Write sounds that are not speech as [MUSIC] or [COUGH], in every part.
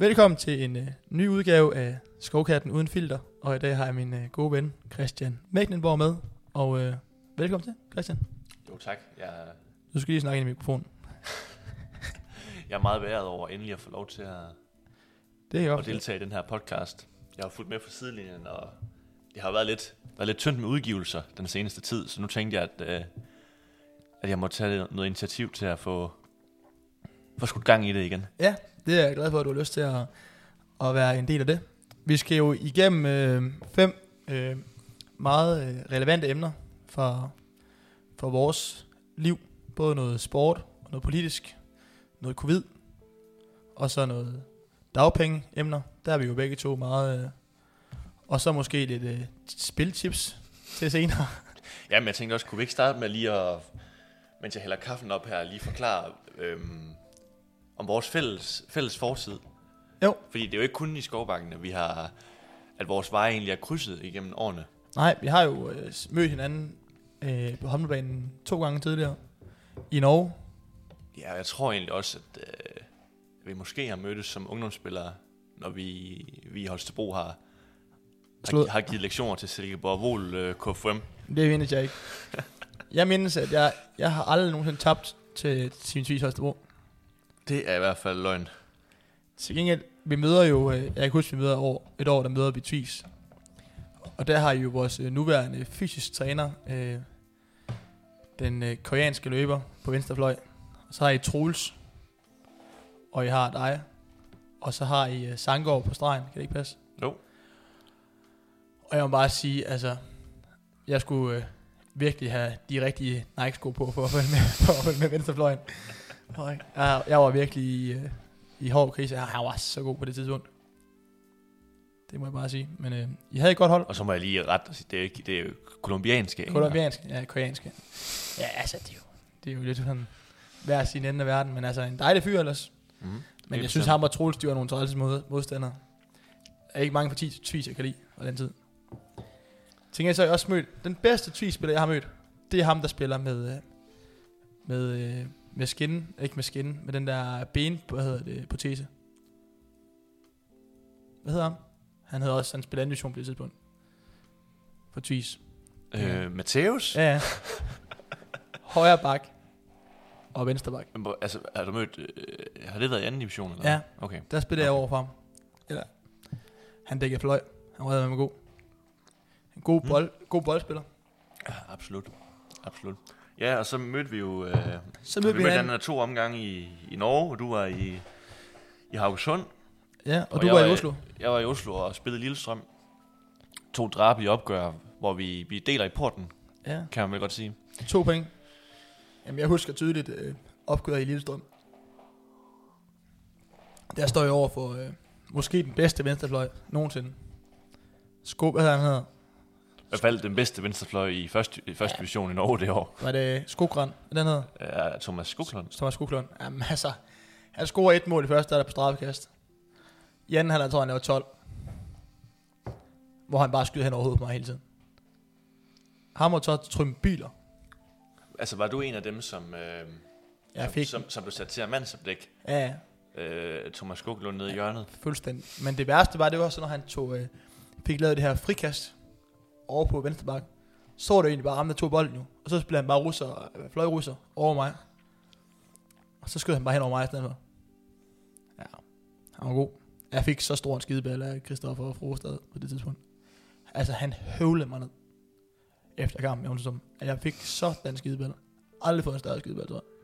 Velkommen til en uh, ny udgave af Skovkatten uden filter. Og i dag har jeg min uh, gode ven Christian Mecklenborg med. Og uh, velkommen til, Christian. Jo tak, jeg, Du skal lige snakke ind i mikrofonen. [LAUGHS] jeg er meget været over endelig at få lov til at, Det er at deltage i den her podcast. Jeg har fulgt med fra sidelinjen, og det har været lidt, været lidt tyndt med udgivelser den seneste tid, så nu tænkte jeg, at, øh, at jeg må tage noget initiativ til at få, få skudt gang i det igen. Ja, det er jeg glad for, at du har lyst til at, at være en del af det. Vi skal jo igennem øh, fem øh, meget øh, relevante emner for, for vores liv. Både noget sport, og noget politisk, noget covid, og så noget dagpenge-emner. Der er vi jo begge to meget... Øh, og så måske lidt øh, spiltips til senere. [LAUGHS] Ja, men jeg tænkte også, kunne vi ikke starte med lige at, mens jeg hælder kaffen op her, lige forklare øhm, om vores fælles, fælles fortid. Jo. Fordi det er jo ikke kun i skovbakken, at vi har, at vores veje egentlig er krydset igennem årene. Nej, vi har jo øh, mødt hinanden øh, på håndboldbanen to gange tidligere. I Norge. Ja, jeg tror egentlig også, at øh, vi måske har mødtes som ungdomsspillere, når vi, vi i Holstebro har, har, har givet lektioner til Silkeborg Vol øh, KFM. Det mindes jeg ikke. [LAUGHS] Jeg mindes, at jeg, jeg har aldrig nogensinde tabt til Team Tvis Holstebro. Det er i hvert fald løgn. Til gengæld, vi møder jo, øh, jeg kan huske, vi møder år, et år, der møder vi Tvis. Og der har I jo vores øh, nuværende fysisk træner, øh, den øh, koreanske løber på venstrefløj. Og så har I Troels, og I har dig. Og så har I øh, Sangård på stregen, kan det ikke passe? Jo. Og jeg må bare sige, altså, jeg skulle øh, virkelig have de rigtige Nike-sko på for at følge med, [LAUGHS] for at følge med venstrefløjen. Og Jeg, jeg var virkelig i, øh, i hård krise. Jeg, han var så god på det tidspunkt. Det må jeg bare sige. Men øh, I havde et godt hold. Og så må jeg lige ret og sige, det er, ikke- det er jo kolumbianske. ikke? Kolumbiansk, ja, koreanske. Ja, altså, det er jo, det er jo lidt sådan hver sin ende af verden. Men altså, en dejlig fyr ellers. Mhm. Men jeg synes, ham og Troels, de var nogle trælse mod, modstandere. Der er ikke mange parti tvis, jeg kan lide på den tid. Tænker jeg så, jeg også mødt, den bedste tvis-spiller, jeg har mødt, det er ham, der spiller med, øh, med, øh, med skin, ikke med skin, med den der ben, hvad hedder det, protese. Hvad hedder han? Han havde også, han spillede anden division på det tidspunkt. For tvis. Øh, Mateus? Ja, ja. Højre bak og venstre bak. Men Altså, har du mødt... Øh, har det været i anden division? Eller? Ja. Okay. Der spillede jeg Okay. over for ham. Eller, han dækkede fløj. Han var med god. En god, Mm. bold, god boldspiller. Ja, absolut. Absolut. Ja, og så mødte vi jo... Øh, Så vi mødte vi mødte hinanden. to omgange i, i Norge, og du var i, i Haugesund. Ja, og, og du var i Oslo. Jeg var i Oslo og spillede Lillestrøm. To drabelige opgør, hvor vi, vi deler i porten, Ja, kan man vel godt sige. to point. Jamen, jeg husker tydeligt øh, opgøret i Lillestrøm. Der står jeg over for øh, måske den bedste venstrefløj nogensinde. Sko, hvad han hedder? Hvert fald den bedste venstrefløj i første, i første Ja. division i Norge det år. Var det Skogran? Den hedder? Er Thomas Skoklund. Thomas Skoklund. Jamen altså, han scorer et mål i første, der er på straffekast. I anden halvleg tror jeg, han laver 12. Hvor han bare skyder hen over hovedet på mig hele tiden. Ham og så Trym Biler. Altså, var du en af dem, som, øh, Jeg som, fik som, som blev sat til at mandsopdæk? ja, ja, Øh, Thomas Skoklund nede i hjørnet. fuldstændig. Men det værste var, det var så, når han tog, øh, fik lavet det her frikast over på venstre bak. Så var det egentlig bare ham, der tog bolden jo. Og så spillede han bare russer, øh, fløj russer over mig. Og så skød han bare hen over mig i stedet for. Ja, han var god. Jeg fik så stor en skideball af Christoffer Frostad på det tidspunkt. Altså, han høvlede mig ned efter kampen jeg som. At jeg fik sådan en skideball. Aldrig fået en større skideball, tror jeg.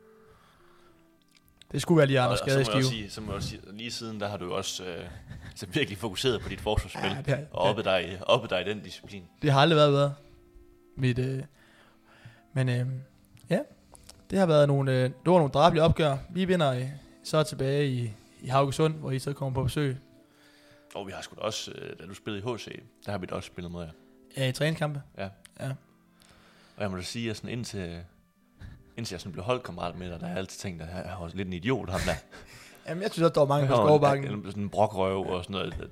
Det skulle være lige Anders Skade i så skive. sige, så må jeg også sige, lige siden, der har du også øh, [LAUGHS] altså virkelig fokuseret på dit forsvarsspil. Ja, det, har, og oppe dig, oppe dig i den disciplin. det har aldrig været bedre. Mit, øh, men øh, ja, det har været nogle, øh, det var nogle drabelige opgør. Vi vinder øh, så tilbage i, i Haugesund, hvor I så kommer på besøg Og vi har sgu da også, øh, da du spillede i HC, der har vi da også spillet mod jer. ja, i træningskampe. Ja. Ja. Og jeg må da sige, at sådan indtil, indtil jeg sådan blev holdkammerat med dig, der har jeg altid tænkt, at jeg var lidt en idiot, ham der. [LAUGHS] Jamen, jeg synes også, der var mange på skovbakken. en- Sådan en brokrøv og sådan noget.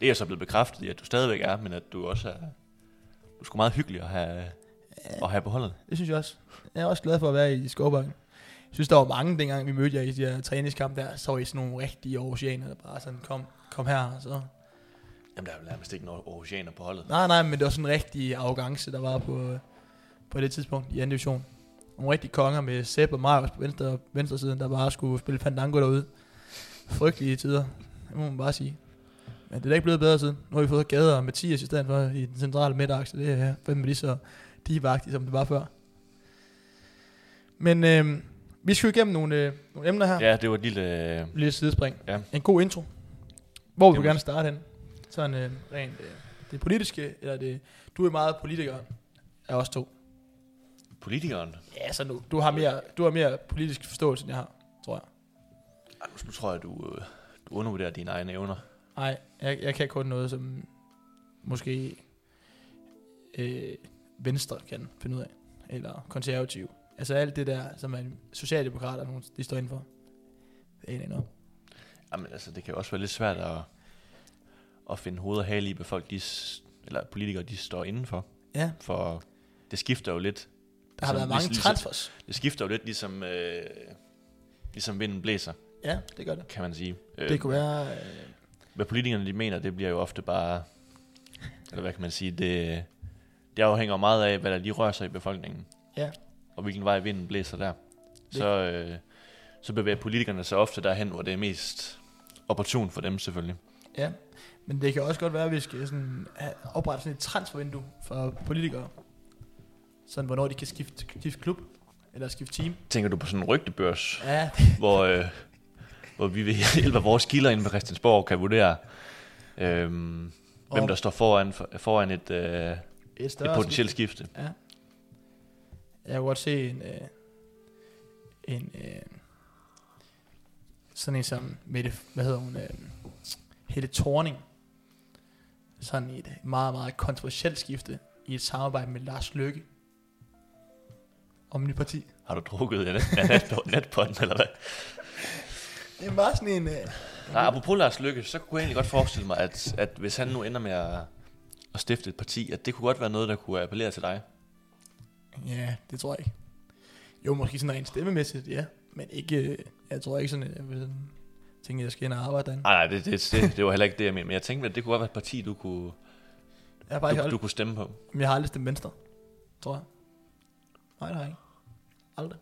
Det er så blevet bekræftet i, at du stadigvæk er, men at du også er... Du er sgu meget hyggelig at have, at have på holdet. Det synes jeg også. Jeg er også glad for at være i skovbakken. synes, der var mange, dengang vi mødte jer i de her træningskampe der, så var I sådan nogle rigtige oceaner, der bare sådan, kom, kom her, så... Jamen, der er jo nærmest ikke nogen oceaner på holdet. Nej, nej, men det var sådan en rigtig arrogance, der var på, på det tidspunkt i anden division. Nogle rigtige konger med Sepp og Marius på venstre, venstre siden, der bare skulle spille Fandango derude. Frygtelige tider, det må man bare sige. Men det er da ikke blevet bedre siden. Nu har vi fået Gader og Mathias i stedet for i den centrale midtakse. Det er fandme lige så divagtigt, som det var før. Men øh, vi skal jo igennem nogle, øh, nogle emner her. Ja, det var et lille... Øh, Lille sidespring. Ja. En god intro. Hvor vil du gerne starte hen? Sådan øh, rent øh, det politiske, eller det... Du er meget politiker af os to. Politikeren. Ja, så nu, du har mere, du har mere politisk forståelse, end jeg har, tror jeg. Ej, nu tror jeg, du, øh, du undervurderer dine egne evner. Nej, jeg, jeg kan kun noget, som måske øh, Venstre kan finde ud af. Eller konservativ. Altså alt det der, som er socialdemokrater, de står indenfor. Det er en noget. Jamen, altså, det kan jo også være lidt svært at, at finde hoved og hale i, hvad folk, de, eller politikere, de står indenfor. Ja, For det skifter jo lidt. Der har været mange ligesom- transfers. Det skifter jo lidt ligesom, øh, ligesom vinden blæser, Ja, det gør det. kan man sige. Øh, Det kunne være... Øh, Hvad politikerne de mener, det bliver jo ofte bare, eller hvad kan man sige, det, det afhænger meget af, hvad der lige rører sig i befolkningen. Ja. Og hvilken vej vinden blæser der. Så, øh, så bevæger politikerne sig ofte derhen, hvor det er mest opportun for dem selvfølgelig. Ja, men det kan også godt være, at vi skal sådan oprette sådan et transfervindue for politikere. Sådan, hvornår de kan skifte, skifte klub, eller skifte team. Tænker du på sådan en rygtebørs, Ja, [LAUGHS] hvor, øh, hvor vi ved [LAUGHS] hjælp af vores kilder inde på Christiansborg kan vurdere, øh, hvem Og- der står foran, foran et, øh, et et potentielt skifte. Ja. Jeg kunne godt se en, øh, en øh, sådan en som Mette, hvad hedder hun, øh, Helle Thorning, sådan et meget, meget kontroversielt skifte i et samarbejde med Lars Løkke om nyt parti. Har du drukket net, netpotten, eller hvad? Det er bare sådan en... Øh, Nej, apropos Lars Lykke, så kunne jeg egentlig godt forestille mig, at, at hvis han nu ender med at, at stifte et parti, at det kunne godt være noget, der kunne appellere til dig. ja, det tror jeg ikke. Jo, måske sådan rent stemmemæssigt, ja. Men ikke, øh, jeg tror ikke sådan, at jeg vil sådan, tænke, at jeg skal ind og arbejde derinde. Nej, nej, det, det, det, det var heller ikke det, jeg mente. Men jeg tænkte, at det kunne godt være et parti, du kunne, Jeg du, aldrig, du kunne stemme på. Men jeg har aldrig stemt venstre, tror jeg. Nej, det har jeg ikke. Aldrig.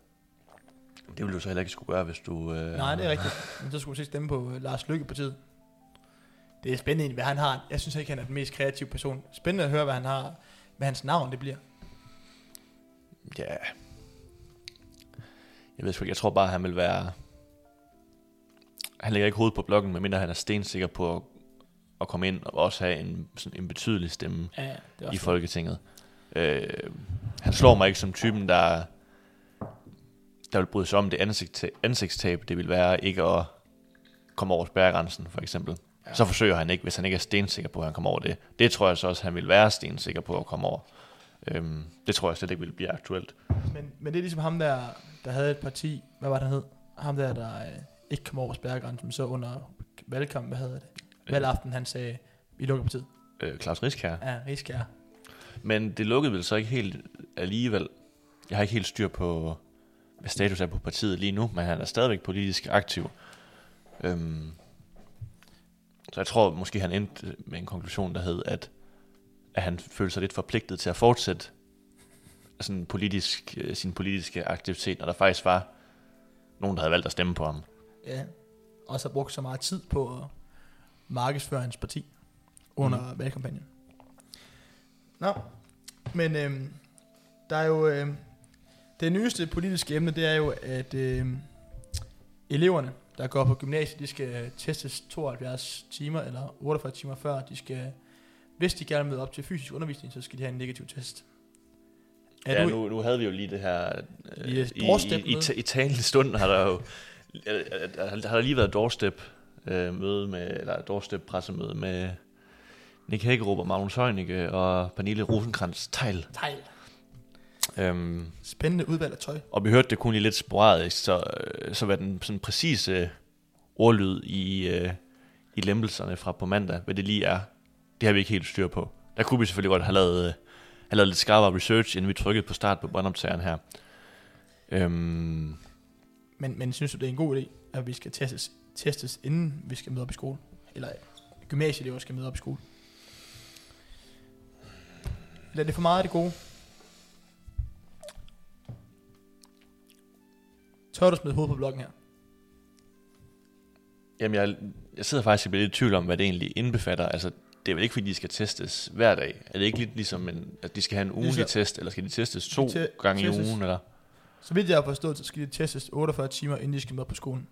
Det ville du så heller ikke skulle gøre, hvis du... Øh, Nej, det er rigtigt. Men så skulle se stemme på uh, Lars Lykke partiet. Det er spændende, hvad han har. Jeg synes ikke, han er den mest kreative person. Spændende at høre, hvad han har, hvad hans navn det bliver. Ja. Jeg ved sgu ikke, jeg tror bare, han vil være... Han lægger ikke hovedet på blokken, medmindre han er stensikker på at, at komme ind og også have en, sådan en betydelig stemme. Ja, det er i Folketinget. Øh, han slår mig ikke som typen, der, der vil bryde sig om det ansigt, ansigtstab, det vil være ikke at komme over spærregrænsen, for eksempel. Ja. Så forsøger han ikke, hvis han ikke er stensikker på, at han kommer over det. Det tror jeg så også, han vil være stensikker på at komme over. Øhm, det tror jeg slet ikke vil blive aktuelt. Men, men det er ligesom ham der, der havde et parti. Hvad var det, han hed? Ham der, der øh, ikke kom over spærregrænsen, så under valgkampen, hvad hedder det? Valgaften, han sagde, vi lukker partiet. Øh, Claus Riskær. Ja, Rigskær. Men det lukkede vel så ikke helt alligevel. Jeg har ikke helt styr på, hvad status er på partiet lige nu, men han er stadigvæk politisk aktiv. Øhm, så jeg tror måske, han endte med en konklusion, der hed, at, at han følte sig lidt forpligtet til at fortsætte sådan politisk, øh, sin politiske aktivitet, når der faktisk var nogen, der havde valgt at stemme på ham. Ja. Og så brugt så meget tid på at markedsføre hans parti under mm. valgkampagnen. Nå, men øhm, der er jo... Øhm, det nyeste politiske emne, det er jo, at øhm, eleverne, der går på gymnasiet, de skal testes 72 timer eller 48 timer før. De skal, hvis de gerne vil op til fysisk undervisning, så skal de have en negativ test. Er ja, du, nu, nu havde vi jo lige det her... Øh, i, i, i, i, talende stund har der jo... øh, øh, Har der lige været doorstep øh, møde med, eller doorstep pressemøde med Nick Hækkerup og Magnus Heunicke og Pernille rosenkrantz teil Tegl. Øhm, Spændende udvalg af tøj. Og vi hørte det kun lige lidt sporadisk, så, øh, så var den sådan præcise ordlyd i, øh, i lempelserne fra på mandag, hvad det lige er, det har vi ikke helt styr på. Der kunne vi selvfølgelig godt have lavet, øh, have lavet lidt skarpere research, inden vi trykkede på start på båndoptageren her. Øhm, Men, men synes du, det er en god idé, at vi skal testes, testes inden vi skal møde op i skole? Eller gymnasieelever skal møde op i skole? Eller er det for meget af det gode? Tør du smide hovedet på blokken her? Jamen, jeg, jeg sidder faktisk og bliver lidt i tvivl om, hvad det egentlig indbefatter. Altså, det er vel ikke, fordi de skal testes hver dag? Er det ikke lidt ligesom, en, at de skal have en ugentlig Ligesom- test, eller skal de testes to te- gange testes. i ugen? Eller? Så vidt jeg har forstået, så skal de testes 48 timer, inden de skal møde på skolen.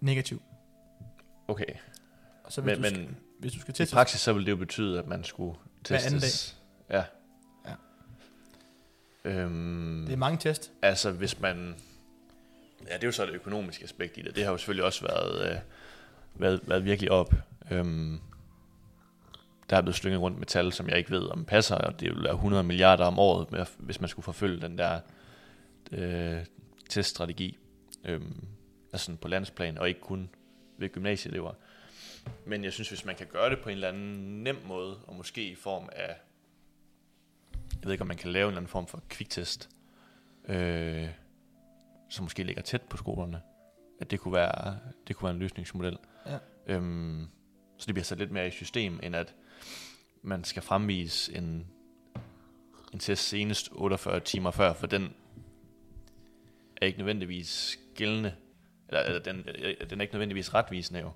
Negativ. Okay, Og så hvis, men, du, skal, men hvis du skal i testes... praksis så vil det jo betyde, at man skulle Hver anden testes. Ja. Ja. Øhm, Det er mange test. Altså, hvis man... Ja, det er jo så det økonomiske aspekt i det. Det har jo selvfølgelig også været, øh, været, været virkelig op. Øhm, der er blevet slynget rundt med tal, som jeg ikke ved, om passer, og det vil være 100 milliarder om året, med, hvis man skulle forfølge den der øh, teststrategi. Øhm, altså sådan på landsplan, og ikke kun ved gymnasieelever. Men jeg synes, hvis man kan gøre det på en eller anden nem måde, og måske i form af, jeg ved ikke, om man kan lave en eller anden form for kviktest, øh, som måske ligger tæt på skolerne, at det kunne være, det kunne være en løsningsmodel. Ja. Øhm, så det bliver sat lidt mere i system, end at man skal fremvise en, en test senest 48 timer før, for den er ikke nødvendigvis gældende, eller, eller den, den er ikke nødvendigvis retvisende jo.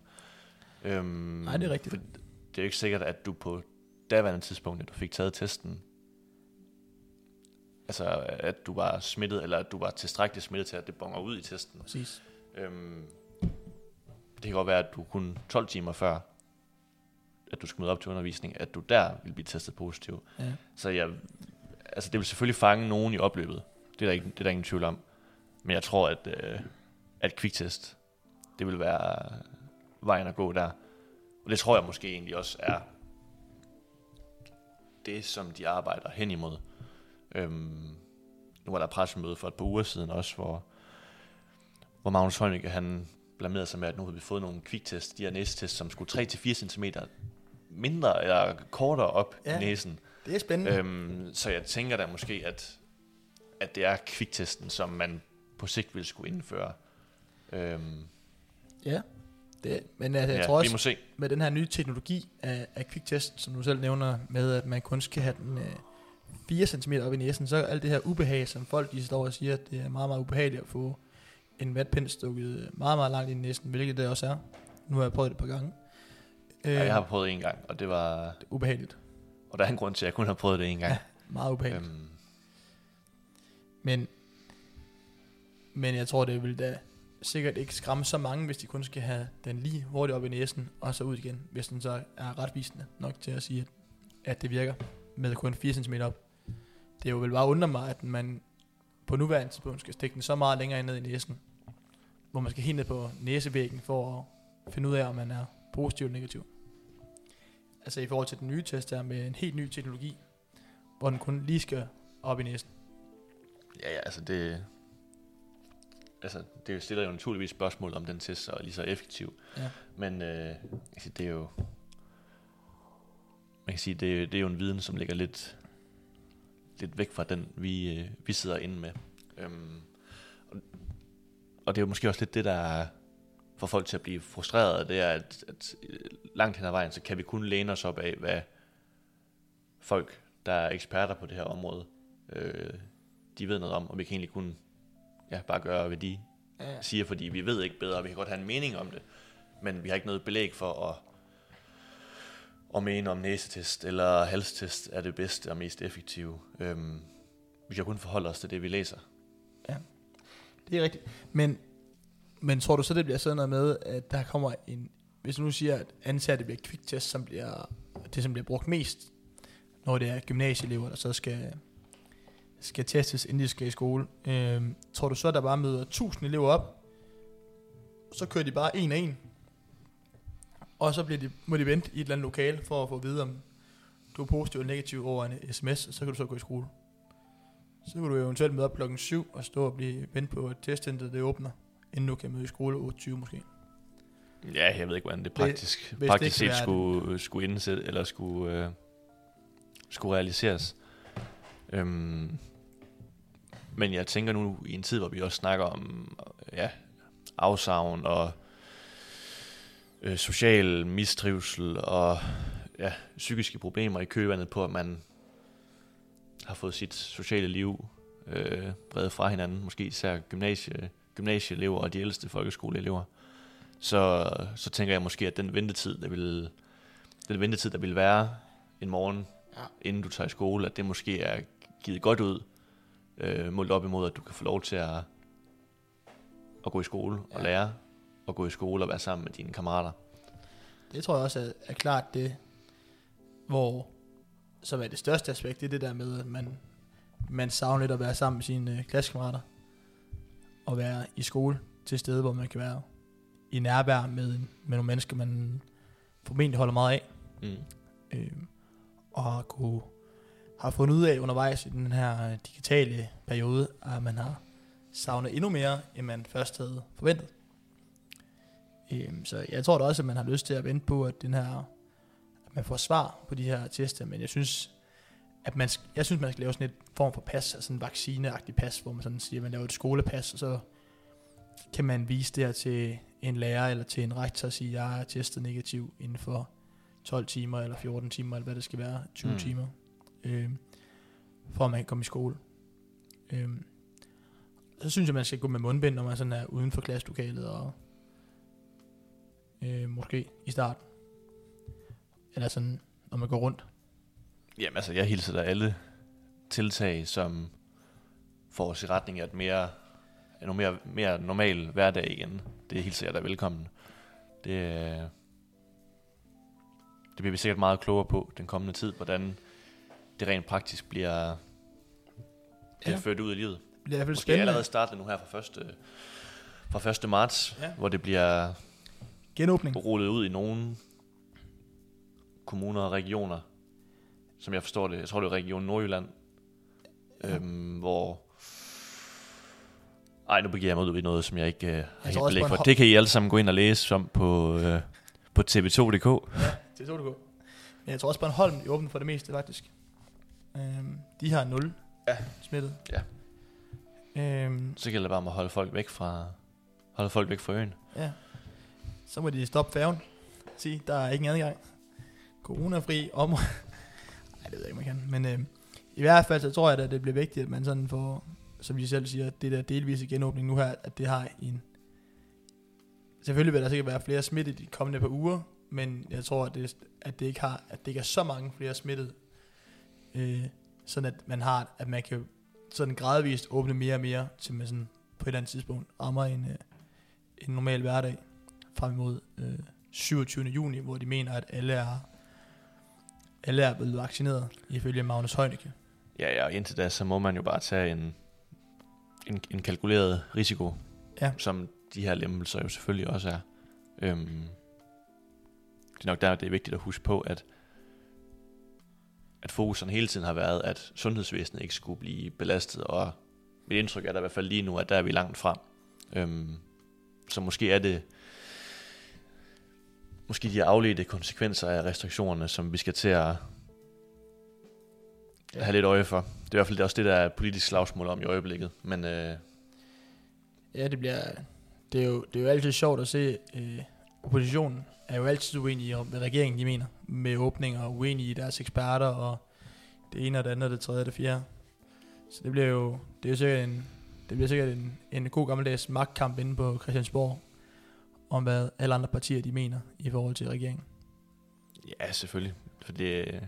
Øhm, Nej, det er rigtigt. For det er jo ikke sikkert, at du på daværende tidspunkt, at du fik taget testen, altså at du var smittet, eller at du var tilstrækkeligt smittet til, at det bonger ud i testen. Præcis. Øhm, det kan godt være, at du kun 12 timer før, at du skal møde op til undervisning, at du der vil blive testet positiv. Ja. Så jeg, altså det vil selvfølgelig fange nogen i opløbet. Det er der, ikke, det er der ingen tvivl om. Men jeg tror, at, øh, at kviktest, det vil være vejen at gå der. Og det tror jeg måske egentlig også er det, som de arbejder hen imod. Øhm, nu var der pressemøde for et par uger siden også, hvor, hvor Magnus Heunicke, han blamerede sig med, at nu havde vi fået nogle kviktest, de her næsetest, som skulle 3-4 cm mindre eller kortere op Ja. i næsen. Det er spændende. Øhm, så jeg tænker da måske, at, at det er kviktesten, som man på sigt vil skulle indføre. Øhm, Ja. Det, men altså, jeg ja, tror vi også, må se. med den her nye teknologi af, af kviktest, som du selv nævner, med at man kun skal have den øh, 4 cm op i næsen, så er alt det her ubehag, som folk de står og siger, at det er meget, meget ubehageligt at få en vatpind stukket meget, meget langt ind i næsen, hvilket det også er. Nu har jeg prøvet det et par gange. Øh, Ja, jeg har prøvet det en gang, og det var... det ubehageligt. Og der er en grund til, at jeg kun har prøvet det en gang. Ja, meget ubehageligt. øhm, Men, men jeg tror, det vil da sikkert ikke skræmme så mange, hvis de kun skal have den lige hurtigt op i næsen, og så ud igen, hvis den så er retvisende nok til at sige, at, at det virker med kun 4 cm op. Det er jo vel bare undre mig, at man på nuværende tidspunkt skal stikke den så meget længere ned i næsen, hvor man skal helt ned på næsevæggen for at finde ud af, om man er positiv eller negativ. Altså i forhold til den nye test der med en helt ny teknologi, hvor den kun lige skal op i næsen. ja, ja, altså det... Altså, det stiller jo naturligvis spørgsmål, om den test er lige så effektiv. Ja. Men øh, det er jo... Man kan sige, det, er- det er jo en viden, som ligger lidt, lidt væk fra den, vi, øh, vi sidder inde med. Øhm, og, og det er jo måske også lidt det, der får folk til at blive frustrerede, det er, at, at øh, langt hen ad vejen, så kan vi kun læne os op af, hvad folk, der er eksperter på det her område, øh, de ved noget om, og vi kan egentlig kun ja, bare gøre, hvad de Ja. siger, fordi vi ved ikke bedre, vi kan godt have en mening om det, men vi har ikke noget belæg for at, og mene om næsetest eller halstest er det bedste og mest effektive. Øhm, vi kan kun forholde os til det, vi læser. Ja, Det er rigtigt. Men, men tror du så, det bliver sådan noget med, at der kommer en... Hvis du nu siger, at ansatte det bliver kviktest, som bliver det, som bliver brugt mest, når det er gymnasieelever, der så skal, skal testes, inden de skal i skole. Øhm, tror du så, at der bare møder 1000 elever op, så kører de bare en af en, og så bliver de, må de vente i et eller andet lokale for at få at vide, om du er positiv eller negativ over en sms, og så kan du så gå i skole. Så kan du eventuelt møde op klokken 7 og stå og blive vendt på at testcenteret, det åbner, inden du kan møde i skole 8.20 måske. Ja, jeg ved ikke, hvordan det praktisk, det praktisk set skulle, skulle indsætte, eller skulle, øh, skulle realiseres. Øhm, Men jeg tænker nu i en tid, hvor vi også snakker om ja, afsavn og øh, social mistrivsel og ja, psykiske problemer i køvandet på, at man har fået sit sociale liv øh, bredt fra hinanden, måske især gymnasie, gymnasieelever og de ældste folkeskoleelever, så, så tænker jeg måske, at den ventetid, der vil, den ventetid, der vil være en morgen, ja. inden du tager i skole, at det måske er givet godt ud, øh, målt op imod, at du kan få lov til at, at gå i skole ja. og lære, og gå i skole og være sammen med dine kammerater. Det tror jeg også er, er klart det, hvor som er det største aspekt, det er det der med, at man, man savner lidt at være sammen med sine øh, klassekammerater, og være i skole til stede, hvor man kan være i nærvær med, med nogle mennesker, man formentlig holder meget af. Mm. Øh, og har, kunne, har fundet ud af undervejs i den her øh, digitale periode, at man har savnet endnu mere, end man først havde forventet. Øh, så jeg tror da også, at man har lyst til at vente på, at den her at man får svar på de her tester, men jeg synes, at man, jeg synes, man skal lave sådan et form for pas, altså en vaccineagtig pas, hvor man sådan siger, at man laver et skolepas, og så kan man vise det her til en lærer eller til en rektor og sige, at jeg er testet negativ inden for 12 timer eller 14 timer, eller hvad det skal være, 20 mm. timer, øh, for at man kan komme i skole. Øh, så synes jeg, man skal gå med mundbind, når man sådan er uden for klasselokalet, og øh, måske i starten. Eller sådan, når man går rundt. Jamen altså, jeg hilser da alle tiltag, som får os i retning af et mere, en mere, mere normal hverdag igen. Det hilser jeg da velkommen. Det, det bliver vi sikkert meget klogere på den kommende tid, hvordan det rent praktisk bliver, bliver ja. ført ud i livet. Det bliver i hvert fald spændende. allerede startet nu her fra 1. fra 1. marts, ja. hvor det bliver genåbning rullet ud i nogle kommuner og regioner, som jeg forstår det. Jeg tror, det er Region Nordjylland, ja. øhm, hvor... Ej, nu begiver jeg mig ud i noget, som jeg ikke øh, har helt belæg for. Det kan I alle sammen gå ind og læse om på, øh, på tv2.dk. Ja, tv2.dk. Men jeg tror også, Bornholm er åben for det meste, faktisk. Øhm, de har 0 ja. smittet. Ja. Øhm, så gælder det bare om at holde folk væk fra, holde folk væk fra øen. Ja. Så må de stoppe færgen. Sige, der er ikke en adgang coronafri område. [LAUGHS] Nej, det ved jeg ikke, man kan. Men øh, i hvert fald, så tror jeg, at det bliver vigtigt, at man sådan får, som de selv siger, det der delvise genåbning nu her, at det har en... Selvfølgelig vil der sikkert være flere smittet de kommende par uger, men jeg tror, at det, at det ikke har, at det ikke er så mange flere smittet, øh, sådan at man har, at man kan sådan gradvist åbne mere og mere, til man sådan på et eller andet tidspunkt rammer en, øh, en normal hverdag frem imod øh, 27. juni, hvor de mener, at alle er alle er blevet vaccineret, ifølge Magnus Heunicke. Ja, ja, og indtil da, så må man jo bare tage en, en, en kalkuleret risiko, ja. som de her lempelser jo selvfølgelig også er. Øhm, det er nok der, det er vigtigt at huske på, at at fokusen hele tiden har været, at sundhedsvæsenet ikke skulle blive belastet, og mit indtryk er der i hvert fald lige nu, at der er vi langt frem. Øhm, så måske er det måske de afledte konsekvenser af restriktionerne, som vi skal til at have lidt øje for. Det er i hvert fald også det, der er politisk slagsmål om i øjeblikket. Men, øh, ja, det bliver... Det er, jo, det er jo altid sjovt at se, øh, oppositionen er jo altid uenige om, hvad regeringen de mener med åbninger, og uenige i deres eksperter, og det ene og det andet, og det tredje og det fjerde. Så det bliver jo, det er jo sikkert en, det bliver sikkert en, en god gammeldags magtkamp inde på Christiansborg, om hvad alle andre partier de mener i forhold til regeringen. Ja, selvfølgelig. For det,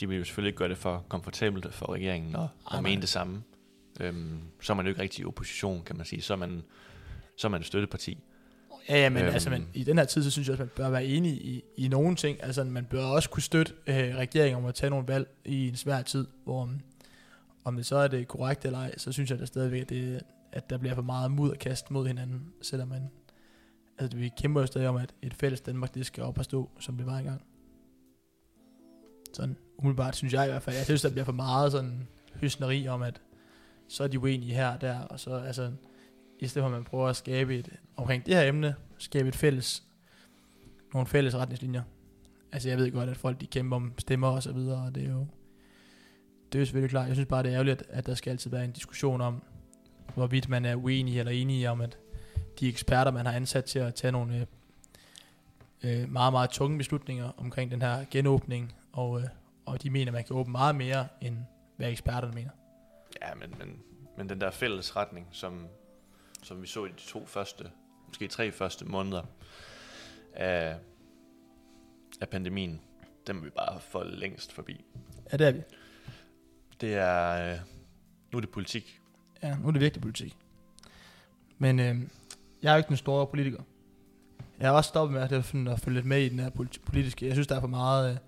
de vil jo selvfølgelig ikke gøre det for komfortabelt for regeringen at, at mene det samme. Øhm, så er man jo ikke rigtig i opposition, kan man sige. Så er man, så er man et støtteparti. Ja, ja men, øhm, altså, men i den her tid, så synes jeg også, man bør være enig i, i nogle ting. Altså, man bør også kunne støtte øh, regeringen om at tage nogle valg i en svær tid, hvor om det så er det korrekt eller ej, så synes jeg da stadigvæk, at, det, at der bliver for meget mudderkast mod hinanden, selvom man altså vi kæmper jo stadig om, at et fælles Danmark, det skal op og stå, som det var engang. Sådan umiddelbart synes jeg i hvert fald. Jeg synes, der bliver for meget sådan hysneri om, at så er de uenige her og der, og så altså, i stedet for at man prøver at skabe et, omkring det her emne, skabe et fælles, nogle fælles retningslinjer. Altså jeg ved godt, at folk de kæmper om stemmer og så videre, og det er jo, Det er jo selvfølgelig klart. Jeg synes bare, det er ærgerligt, at, at der skal altid være en diskussion om, hvorvidt man er uenig eller enig om, at de eksperter, man har ansat til at tage nogle øh, øh, meget, meget tunge beslutninger omkring den her genåbning, og, øh, og de mener, man kan åbne meget mere, end hvad eksperterne mener. Ja, men, men, men den der fælles retning, som, som vi så i de to første, måske tre første måneder af, af pandemien, den må vi bare få længst forbi. Ja, det er vi. Det er, øh, nu er det politik. Ja, nu er det virkelig politik. Men øh, jeg er jo ikke den store politiker. Jeg har også stoppet med at, at følge lidt med i den her politi- politiske. Jeg synes, der er for meget øh,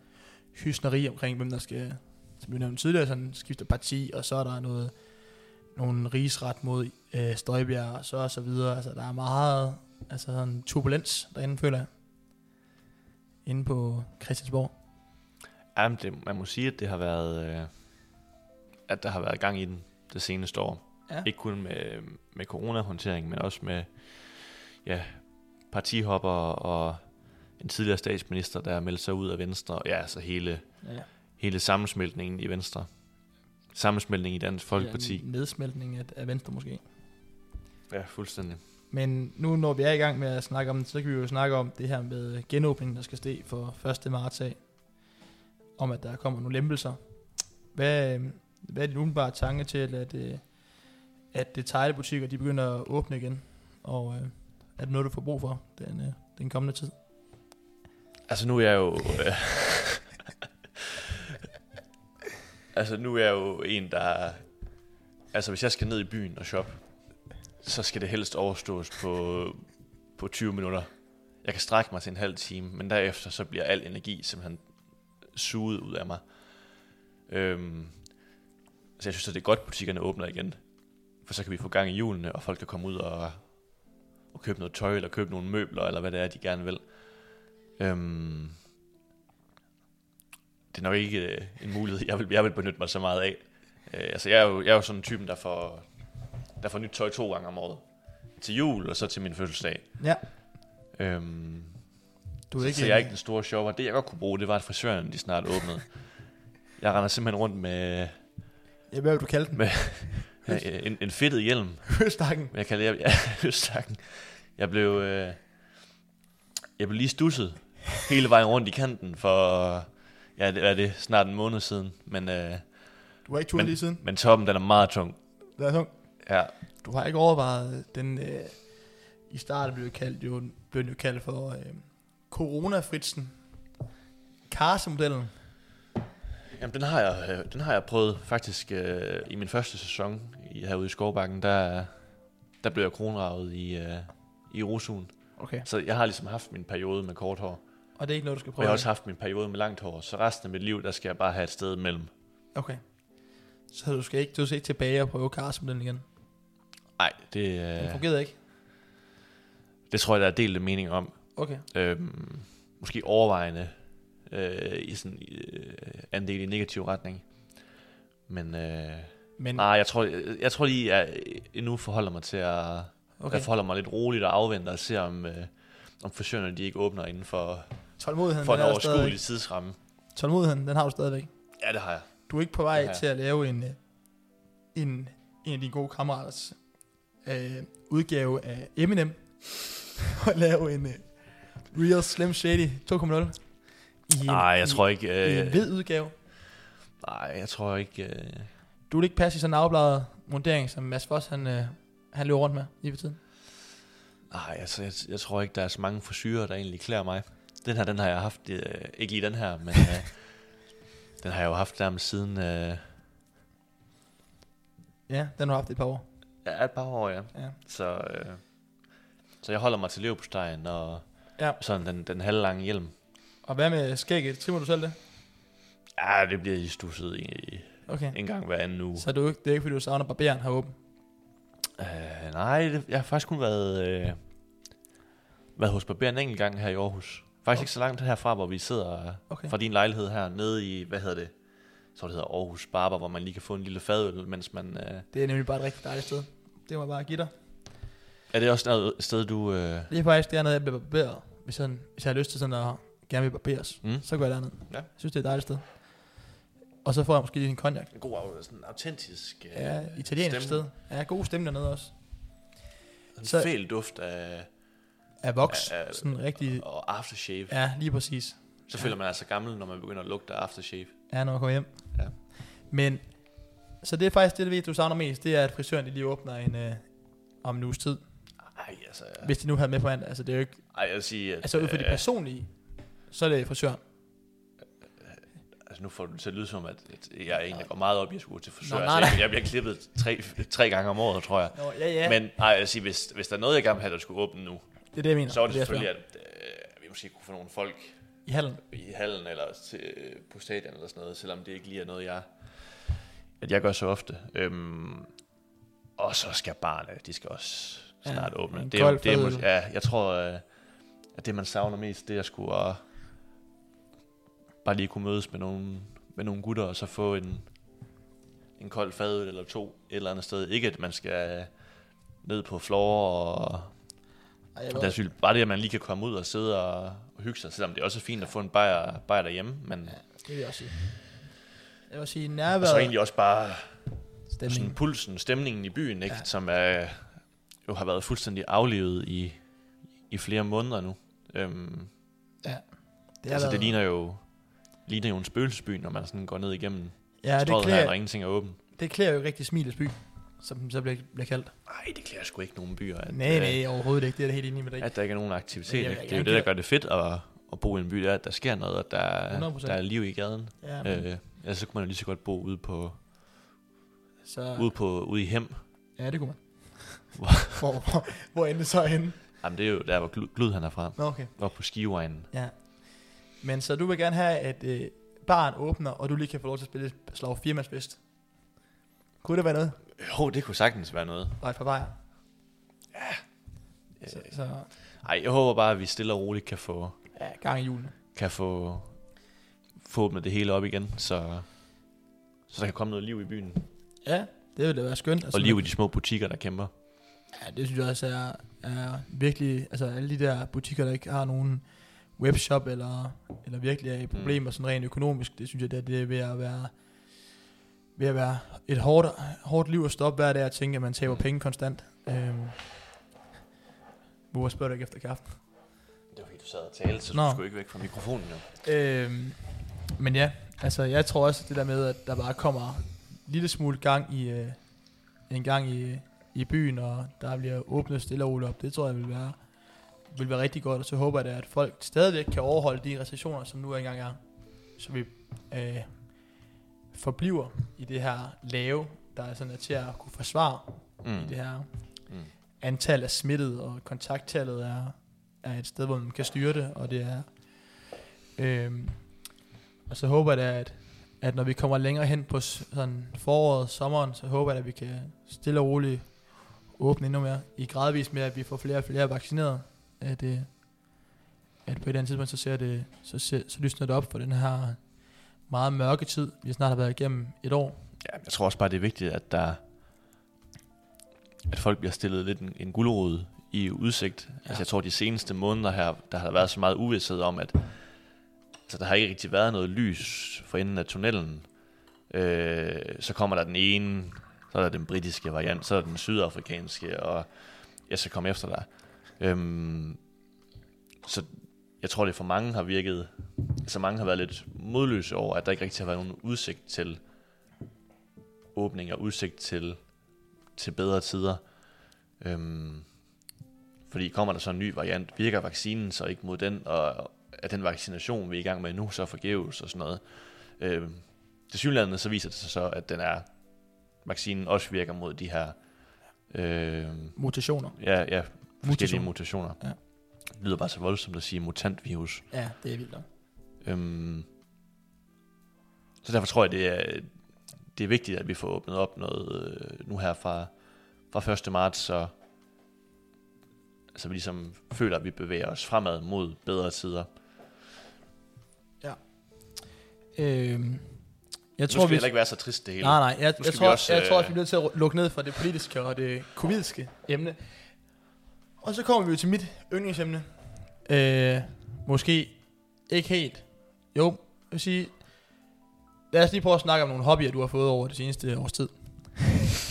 hysneri omkring, hvem der skal, som vi nævnte tidligere, sådan skifte parti, og så er der noget, nogle rigsret mod øh, Støjbjerg, og så og så videre. Altså, der er meget altså, sådan turbulens derinde, føler jeg. Inde på Christiansborg. Jamen, det, man må sige, at det har været, øh, at der har været gang i den det seneste år. Ja. Ikke kun med, med coronahåndtering, men også med ja, partihopper og en tidligere statsminister, der meldte sig ud af Venstre. Og ja, altså hele, Ja. hele sammensmeltningen i Venstre. Sammensmeltning i Dansk Folkeparti. Ja, nedsmeltning af, af Venstre måske. Ja, fuldstændig. Men nu når vi er i gang med at snakke om det, så kan vi jo snakke om det her med genåbningen, der skal ske for 1. marts af. Om at der kommer nogle lempelser. Hvad, øh, hvad er din umiddelbare tanke til, at, øh, at detaljebutikker de begynder at åbne igen? Og øh, er det noget, du får brug for den, øh, den kommende tid? Altså nu er jeg jo... Øh, altså nu er jeg jo en, der... Altså hvis jeg skal ned i byen og shoppe, så skal det helst overstås på, på 20 minutter. Jeg kan strække mig til en halv time, men derefter så bliver al energi simpelthen suget ud af mig. Øhm, så jeg synes, at det er godt, at butikkerne åbner igen. For så kan vi få gang i hjulene, og folk kan komme ud og, og købe noget tøj, eller købe nogle møbler, eller hvad det er, de gerne vil. Øhm, det er nok ikke øh, en mulighed, jeg vil, jeg vil benytte mig så meget af. Øh, altså, jeg er, jo, jeg er jo sådan en typen, der får, der får nyt tøj to gange om året. Til jul, og så til min fødselsdag. Ja. Øhm, Du er så, ikke, så jeg er ikke den store shopper. Det, jeg godt kunne bruge, det var, at frisøren de snart åbnede. Jeg render simpelthen rundt med Ja, hvad vil du kalde den? Med- øh, en, en fedtet hjelm. Høstakken. Jeg kalder det, ja, [LAUGHS] høstakken. Jeg blev, øh, jeg blev lige stusset hele vejen rundt i kanten for, ja, det er det, snart en måned siden. Men, øh, Du har ikke turet lige siden. men toppen, den er meget tung. Det er tung. Ja, Du har ikke overvejet den, øh, i starten blev kaldt, jo, blev den jo kaldt for øh, coronafritsen. Karsemodellen. Jamen, den har jeg, øh, den har jeg prøvet faktisk øh, i min første sæson i, herude i Skovbakken. Der, der blev jeg kronravet i, øh, i Rosun. Okay. Så jeg har ligesom haft min periode med kort hår. Og det er ikke noget, du skal Og prøve? jeg har også haft min periode med langt hår. Så resten af mit liv, der skal jeg bare have et sted mellem. Okay. Så du skal ikke, du skal ikke tilbage og prøve karsemodellen igen? Nej, det, Den øh, fungerede ikke? det tror jeg, der er delt mening om. Okay. Øhm, måske overvejende øh, i sådan øh, andel i negativ retning. Men øh, Men, nej, jeg tror, jeg, jeg tror lige, jeg endnu forholder mig til at... Okay. Jeg forholder mig lidt roligt og afventer og ser, om, øh, om frisørerne de ikke åbner inden for, Tålmodigheden, for en er overskuelig tidsramme. Tålmodigheden, den har du stadigvæk. Ja, det har jeg. Du er ikke på vej til at lave en, øh, en, en af dine gode kammeraters øh, udgave af Eminem. [LAUGHS] og lave en øh, Real Slim Shady 2.0. I en, Nej, jeg tror ikke... I en Øh, hvid udgave. nej, jeg tror ikke... Øh, Du vil ikke passe i sådan en afbladet montering, som Mads Foss han, øh, han løber rundt med lige for tiden. nej, altså, jeg, jeg tror ikke, der er så mange frisyrer, der egentlig klæder mig. Den her, den har jeg haft... Øh, ikke lige den her, men... Øh, [LAUGHS] den har jeg jo haft nærmest siden... Øh, Ja, den har haft i et par år. ja, et par år, ja. Ja. Så, øh, så jeg holder mig til leverpostejen og Ja. sådan den, den halvlange hjelm. Og hvad med skægget? Trimmer du selv det? Ja, det bliver i stusset i, Okay. en gang hver anden uge. Så er du ikke, det er ikke, fordi du savner barberen har åben. Øh, nej, det, jeg har faktisk kun været, øh, været hos barberen en enkelt gang her i Aarhus. Faktisk ikke så langt herfra, hvor vi sidder Okay. fra din lejlighed her nede i, hvad hedder det? Så det hedder Aarhus Barber, hvor man lige kan få en lille fadøl, mens man... Øh, Det er nemlig bare et rigtig dejligt sted. Det må jeg bare give dig. er det også noget sted, du... Øh, Det er faktisk dernede, jeg bliver barberet. Hvis, sådan, hvis jeg har lyst til sådan at gerne vil barberes, Mm. så går jeg derned. Ja. Jeg synes, det er et dejligt sted. Og så får jeg måske lige en cognac. En god, sådan autentisk øh, Ja, italiensk sted. Ja, god stemme dernede også. En Så- fæl duft af, Af voks, Ja, ja. sådan rigtig... og aftershave. Ja, lige præcis. Så føler man altså gammel, når man begynder at lugte af aftershave. Ja, når jeg kommer hjem. Ja. Men, så det er faktisk det, det du savner mest, det er, at frisøren de lige åbner en, øh, om en uges tid. Ej, altså... Hvis de nu havde med på andet. Altså, det er jo ikke, Ej, jeg vil sige, at, altså ud fra det øh, personlige, så er det frisøren. Altså nu får du det til at lyde som, at jeg egentlig går meget op i at skulle til frisør. Nå, altså, nej, jeg, nej. jeg bliver klippet tre, tre gange om året, tror jeg. Nå, ja, ja. Men ej, jeg vil sige, hvis, hvis der er noget, jeg gerne vil have, der skulle åbne nu, det er det, jeg mener. så er det jeg selvfølgelig, at øh, vi måske kunne få nogle folk. I hallen. i hallen eller til, øh, på stadion eller sådan noget, selvom det ikke lige er noget, jeg, at jeg gør så ofte. Øhm, og så skal barne, de skal også Ja, snart åbne. en Det er, kold det er, ja, jeg tror, øh, at det man savner mest, det er at skulle uh, bare lige kunne mødes med nogle, med nogle gutter, og så få en, en kold fadøl eller to et eller andet sted. Ikke at man skal ned på floor og Ej, jeg og der synes, bare det, at man lige kan komme ud og sidde og, og hygge sig, selvom det også er fint at få en bajer, bajer derhjemme, men Ja, det vil jeg også sige. Jeg vil sige, og så nærværet, egentlig også bare sådan stemningen. pulsen, stemningen i byen, ikke? Ja. Ja. som er, jo har været fuldstændig aflevet i, i flere måneder nu. Øhm, Det, det, altså, det ligner jo, ligner jo en spøgelsesby, når man sådan går ned igennem ja, ja, det strøget her, klæder, når ingenting er åbent. det klæder jo rigtig Smilets by, som den så bliver, bliver kaldt. Nej, det klæder sgu ikke nogen byer. At, Nej, øh, nej, overhovedet ikke. Det er det helt enig med dig. At der ikke er nogen aktivitet. Men jeg- jeg- Det er jo det, der gør det fedt at, at bo i en by, det er, at der sker noget, at der, er- 100%. der er liv i gaden. Ja, men, Øh, ellers så kunne man jo lige så godt bo ude på, så, ude på ude i hem. ja, det kunne man. Hvor- [LAUGHS] hvor, hvor, hvor endte så henne? Jamen, det er jo der, hvor Glud- han er fra. Nå, okay. Hvor på skiveegnen. Ja. Men så du vil gerne have, at øh, baren åbner, og du lige kan få lov til at spille slag firmandsfest. Kunne det være noget? Jo, det kunne sagtens være noget. Og et par bajer. Øh, Så, så Ej, jeg håber bare, at vi stille og roligt kan få, ja, gang i julen. kan få, få åbnet det hele op igen, så, så der kan komme noget liv i byen. Ja, det ville da være skønt. Og liv i de små butikker, der kæmper. Ja, det synes jeg også er, er virkelig, altså alle de der butikker, der ikke har nogen webshop, eller, eller virkelig er i problemer mm. sådan rent økonomisk, det synes jeg, det, det er ved at være, ved at være et hårdt, hårdt liv at stoppe hver dag og tænke, at man taber Mm. penge konstant. Øhm, hvor spørger du ikke efter kaffe? Det var fordi, du sad og talte, så Nå. du skulle ikke væk fra mikrofonen jo. Øhm, men ja, altså jeg tror også det der med, at der bare kommer en lille smule gang i, øh, en gang i, i byen, og der bliver åbnet stille og roligt op, det tror jeg vil være, vil være rigtig godt, og så håber jeg da, at folk stadigvæk kan overholde de restriktioner, som nu engang er, så vi øh, forbliver i det her lave, der er sådan er til at kunne forsvare mm. i det her Mm. antal af smittet, og kontakttallet er, er et sted, hvor man kan styre det, og det er... Øhm, og så håber jeg da, at, at når vi kommer længere hen på sådan foråret, sommeren, så håber jeg, at vi kan stille og roligt åbne endnu mere, i gradvis med, at vi får flere og flere vaccineret. At, øh, at på et eller andet tidspunkt, så ser det, så, ser, så lysner det op for den her meget mørke tid, vi snart har været igennem et år. Ja, jeg tror også bare, det er vigtigt, at der at folk bliver stillet lidt en, en gulerod i udsigt. Ja. Altså jeg tror, de seneste måneder her, der har der været så meget uvidshed om, at altså, der har ikke rigtig været noget lys for enden af tunnelen. Øh, så kommer der den ene, så er der den britiske variant, så er der den sydafrikanske, og jeg skal komme efter dig. Øhm, så jeg tror, det for mange har virket, altså mange har været lidt modløse over, at der ikke rigtig har været nogen udsigt til åbning og udsigt til, til bedre tider. Øhm, fordi kommer der så en ny variant, virker vaccinen så ikke mod den, og er den vaccination, vi er i gang med nu, så forgæves og sådan noget. Øhm, til synligheden så viser det sig så, at den er, vaccinen også virker mod de her, øh, Mutationer. ja, ja, forskellige Mutation. mutationer. Ja. Det lyder bare så voldsomt at sige mutantvirus. Ja, det er vildt nok. Øhm, så derfor tror jeg, det er, det er vigtigt, at vi får åbnet op noget øh, nu her fra, fra 1. marts, så altså vi ligesom føler, at vi bevæger os fremad mod bedre tider. Øhm, jeg tror, nu skal vi heller ikke være så trist det hele. Nej, nej, jeg, jeg, tror, også, jeg tror, at øh, vi bliver nødt til at lukke ned for det politiske og det covidiske emne. Og så kommer vi jo til mit yndlingsemne. Øh, måske ikke helt. Jo, jeg vil sige, Lad os lige prøve at snakke om nogle hobbyer, du har fået over det seneste års tid.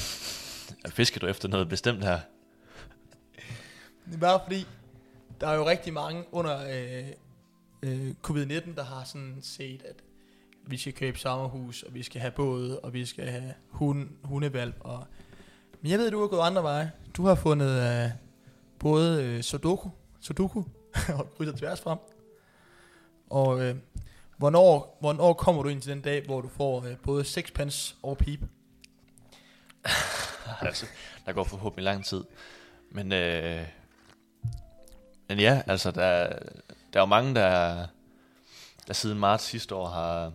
[LAUGHS] Fisker du efter noget bestemt her? Det er bare fordi, der er jo rigtig mange under øh, øh, covid-19, der har sådan set, at vi skal købe sommerhus, og vi skal have båd, og vi skal have hund, hundevalp. Og... Men jeg ved, at du har gået andre veje. Du har fundet øh, både øh, Sudoku, Sudoku [LAUGHS] og kryds og tværs frem. Og øh, hvornår, hvornår kommer du ind til den dag, hvor du får øh, både sixpence og pipe? [LAUGHS] altså, der går forhåbentlig lang tid. Men, øh, men ja, altså, der, der er jo mange, der, der siden marts sidste år har,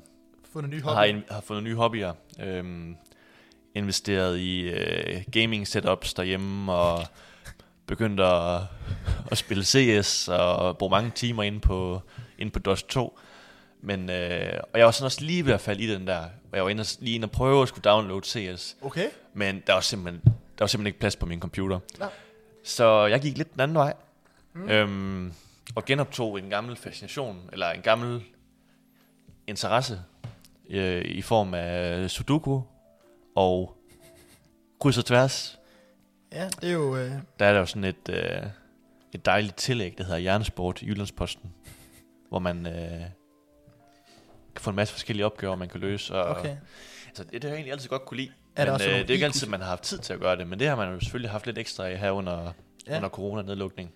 Fundet nye har, hobby? in, har fundet nye hobbyer. Øhm, investeret i øh, gaming setups derhjemme og begyndt at, at spille CS og bruge mange timer ind på, ind på DOS 2. Men, øh, og jeg var sådan også lige ved at falde i den der, og jeg var inde og, lige inde og prøve at skulle downloade CS. Okay. Men der var simpelthen, der var simpelthen ikke plads på min computer. Nå. Så jeg gik lidt den anden vej. Mm. Øhm, og genoptog en gammel fascination, eller en gammel interesse øh, i form af Sudoku og kryds og tværs. Ja, det er jo... Øh, Der er der jo sådan et, øh, et dejligt tillæg, der hedder Hjernesport i Jyllandsposten, hvor man øh, kan få en masse forskellige opgaver, man kan løse. Og, okay. Altså, det, det har jeg egentlig altid godt kunne lide. Er men øh, det er ikke IQ altid, man har haft tid til at gøre det, men det har man jo selvfølgelig haft lidt ekstra af her under, Ja. under corona-nedlukning.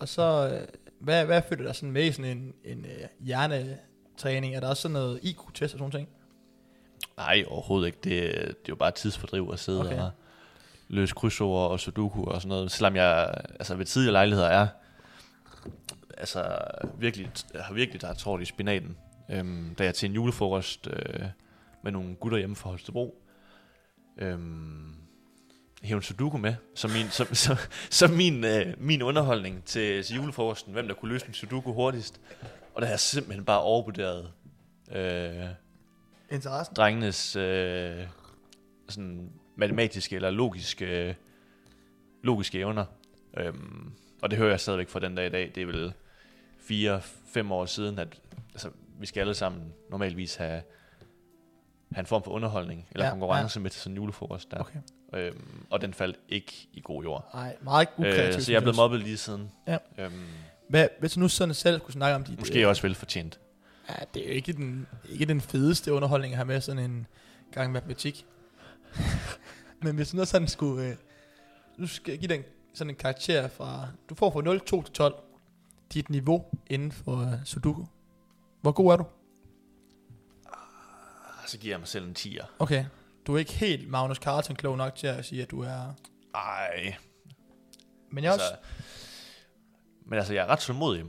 Og så, øh, hvad, hvad følger der sådan med i sådan en, en øh, hjernetræning? Er der også sådan noget IQ-test og sådan ting? Nej, overhovedet ikke. Det, det er jo bare tidsfordriv at sidde okay. og løse krydsord og sudoku og sådan noget. Selvom jeg altså ved tidligere lejligheder er altså virkelig, jeg har virkelig der trådt i spinaten. Øhm, da jeg til en julefrokost øh, med nogle gutter hjemme fra Holstebro, øhm, hævde sudoku med, som min, som, [LAUGHS] som, som min, øh, min underholdning til, til julefrokosten, hvem der kunne løse en sudoku hurtigst. Og der har jeg simpelthen bare overvurderet øh, Interessen? drengenes øh, sådan matematiske eller logiske, logiske evner. Øhm, og det hører jeg stadigvæk fra den dag i dag. Det er vel 4-5 år siden, at altså, vi skal alle sammen normalvis have, have en form for underholdning eller Ja, konkurrence ja. med til sådan en julefrokost der. Okay. Øhm, og den faldt ikke i god jord. Nej, meget ukreativt. Øh, så jeg er blevet mobbet lige siden. Ja. Øhm, Hvad, hvis du nu sådan selv skulle snakke om dit... måske øh, også velfortjent. Ja, det er jo ikke den, ikke den fedeste underholdning at have med sådan en gang matematik. [LAUGHS] Men hvis du nu sådan skulle... Øh, nu skal jeg give dig en, sådan en karakter fra... Du får fra 0, 2 til 12. Dit niveau inden for øh, Sudoku. Hvor god er du? Ah, Så giver jeg mig selv en 10'er. Okay. Du er ikke helt Magnus Carlsen klog nok til at sige, at du er... Ej, Men jeg er altså, også... men altså, jeg er ret tålmodig.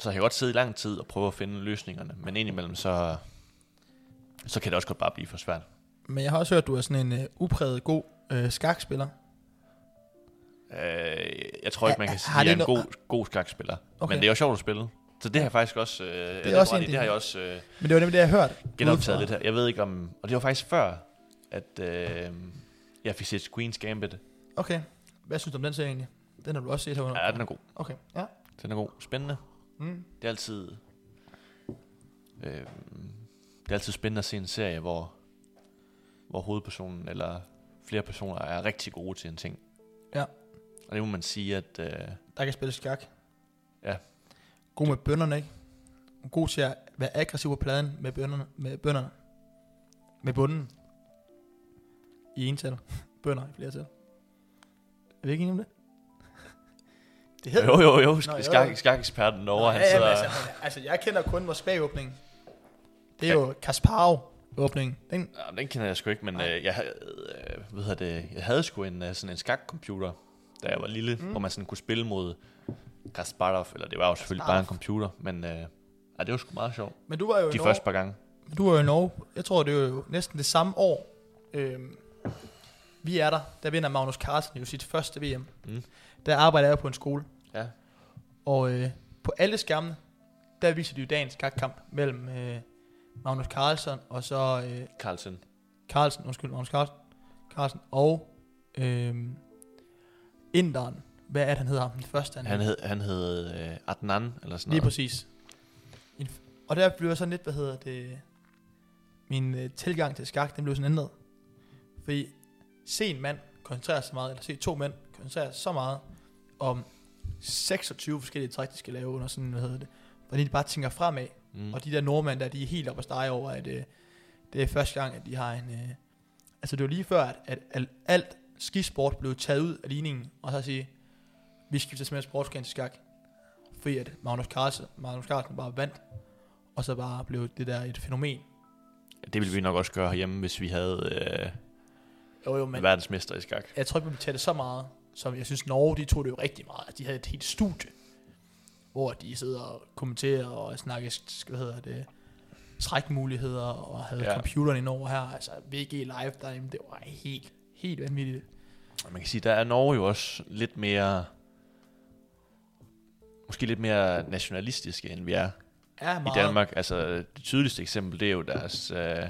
Så jeg kan godt sidde i lang tid og prøve at finde løsningerne. Men indimellem, så, så kan det også godt bare blive for svært. Men jeg har også hørt, at du er sådan en øh, upræget god øh, skakspiller. Øh, jeg tror ikke, man kan sige, at jeg er en god, god skakspiller. Okay. Men det er jo sjovt at spille. Så det har jeg faktisk også, øh, det, er også en det har jeg også øh, Men det var nemlig det, jeg har hørt. genoptaget lidt her. Jeg ved ikke om... Og det var faktisk før, at øh, jeg fik set Queen's Gambit. Okay. Hvad synes du om den serie egentlig? Den har du også set herunder. Ja, den er god. Okay, ja. Den er god. Spændende. Mm. Det er altid... Øh, det er altid spændende at se en serie, hvor, hvor hovedpersonen eller flere personer er rigtig gode til en ting. Ja. Og det må man sige, at... Øh, Der kan spille skak. Ja. God med bønderne, ikke? God til at være aggressiv på pladen med bønderne. Med bønderne. Med bunden. I ental. [LAUGHS] Bønder i flertal. Er vi ikke enige om det? [LAUGHS] Det hedder jo, jo, jo. Nå, Sk- jo. skak, skakeksperten derovre, han ja, sidder... men altså, altså, jeg kender kun Moskva-åbningen. Det er jo Kasparov-åbningen. Den, den kender jeg sgu ikke, men øh, jeg, øh, hvad hedder det, jeg havde sgu en, øh, sådan en skakcomputer, da jeg var lille, Mm. mm. hvor man sådan kunne spille mod Kasparov, eller det var jo selvfølgelig bare en computer, men øh, ja, det var sgu meget sjovt. men du var jo De Norge. første par gange. Du var jo i Norge. Jeg tror, det var jo næsten det samme år. Øhm, vi er der. Der vinder Magnus Carlsen jo sit første VM. Mm. Der arbejder jeg på en skole. Ja. Og øh, på alle skærmene, der viser de jo dagens skakkamp mellem øh, Magnus Carlsen og så øh, Carlsen. Carlsen, undskyld, Magnus Carlsen, Carlsen og øh, Inderen. Hvad er det, han hedder ham? Den første, han, Han hed, han hed øh, Adnan, eller sådan Lige noget. præcis. En Og der blev sådan lidt, hvad hedder det, min øh, tilgang til skak, den blev sådan ændret. Fordi se en mand koncentrere sig meget, eller se to mænd koncentrere sig så meget om 26 forskellige træk, de skal lave under sådan, hvad hedder det, fordi de bare tænker fremad. Mm. Og de der nordmænd der, de er helt oppe at stege over, at øh, det er første gang, at de har en... Øh, altså det var lige før, at, at, at alt skisport blev taget ud af ligningen, og så sige, vi skifter simpelthen sportsgren til skak. Fordi at Magnus Carlsen, Magnus Carlsen bare vandt, og så bare blev det der et fænomen. Det ville vi nok også gøre herhjemme, hvis vi havde øh, Jo, jo, Men. verdensmester i skak. jeg tror ikke, vi betalte så meget, som jeg synes, Norge, de tog det jo rigtig meget. Altså, de havde et helt studie, hvor de sidder og kommenterer og snakker, hvad hedder det, trækmuligheder, og havde Ja. computeren ind over her. Altså, VG Live, der, jamen, det var helt, helt vanvittigt. Og Man kan sige, der er Norge jo også lidt mere... Måske lidt mere nationalistiske, end vi er Ja, i. Danmark. Altså, det tydeligste eksempel, det er jo deres... Øh,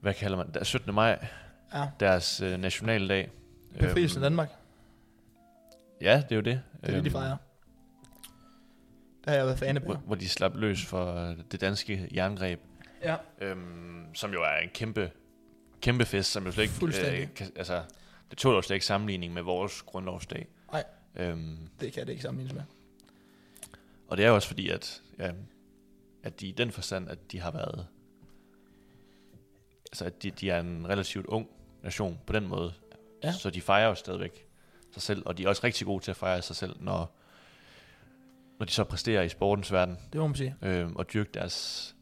hvad kalder man det? 17. maj, Ja, deres øh, nationaldag. befrielsen af Danmark. Ja, det er jo det. Det er det, de fejrer. Der har jeg været fan af. hvor, hvor de slap løs for det danske jerngreb. Ja. Øhm, som jo er en kæmpe, kæmpe fest, som jo slet ikke... Fuldstændig. kan, altså, det tåler jo slet ikke sammenligning med vores grundlovsdag. Nej. Øhm, Det kan det ikke sammenlignes med. og det er jo også fordi, at, ja, at de i den forstand, at de har været... Altså, at de, de er en relativt ung nation på den måde. Ja. Så de fejrer jo stadigvæk sig selv, og de er også rigtig gode til at fejre sig selv, når, når de så præsterer i sportens verden. Det må man sige. øh, og dyrke deres,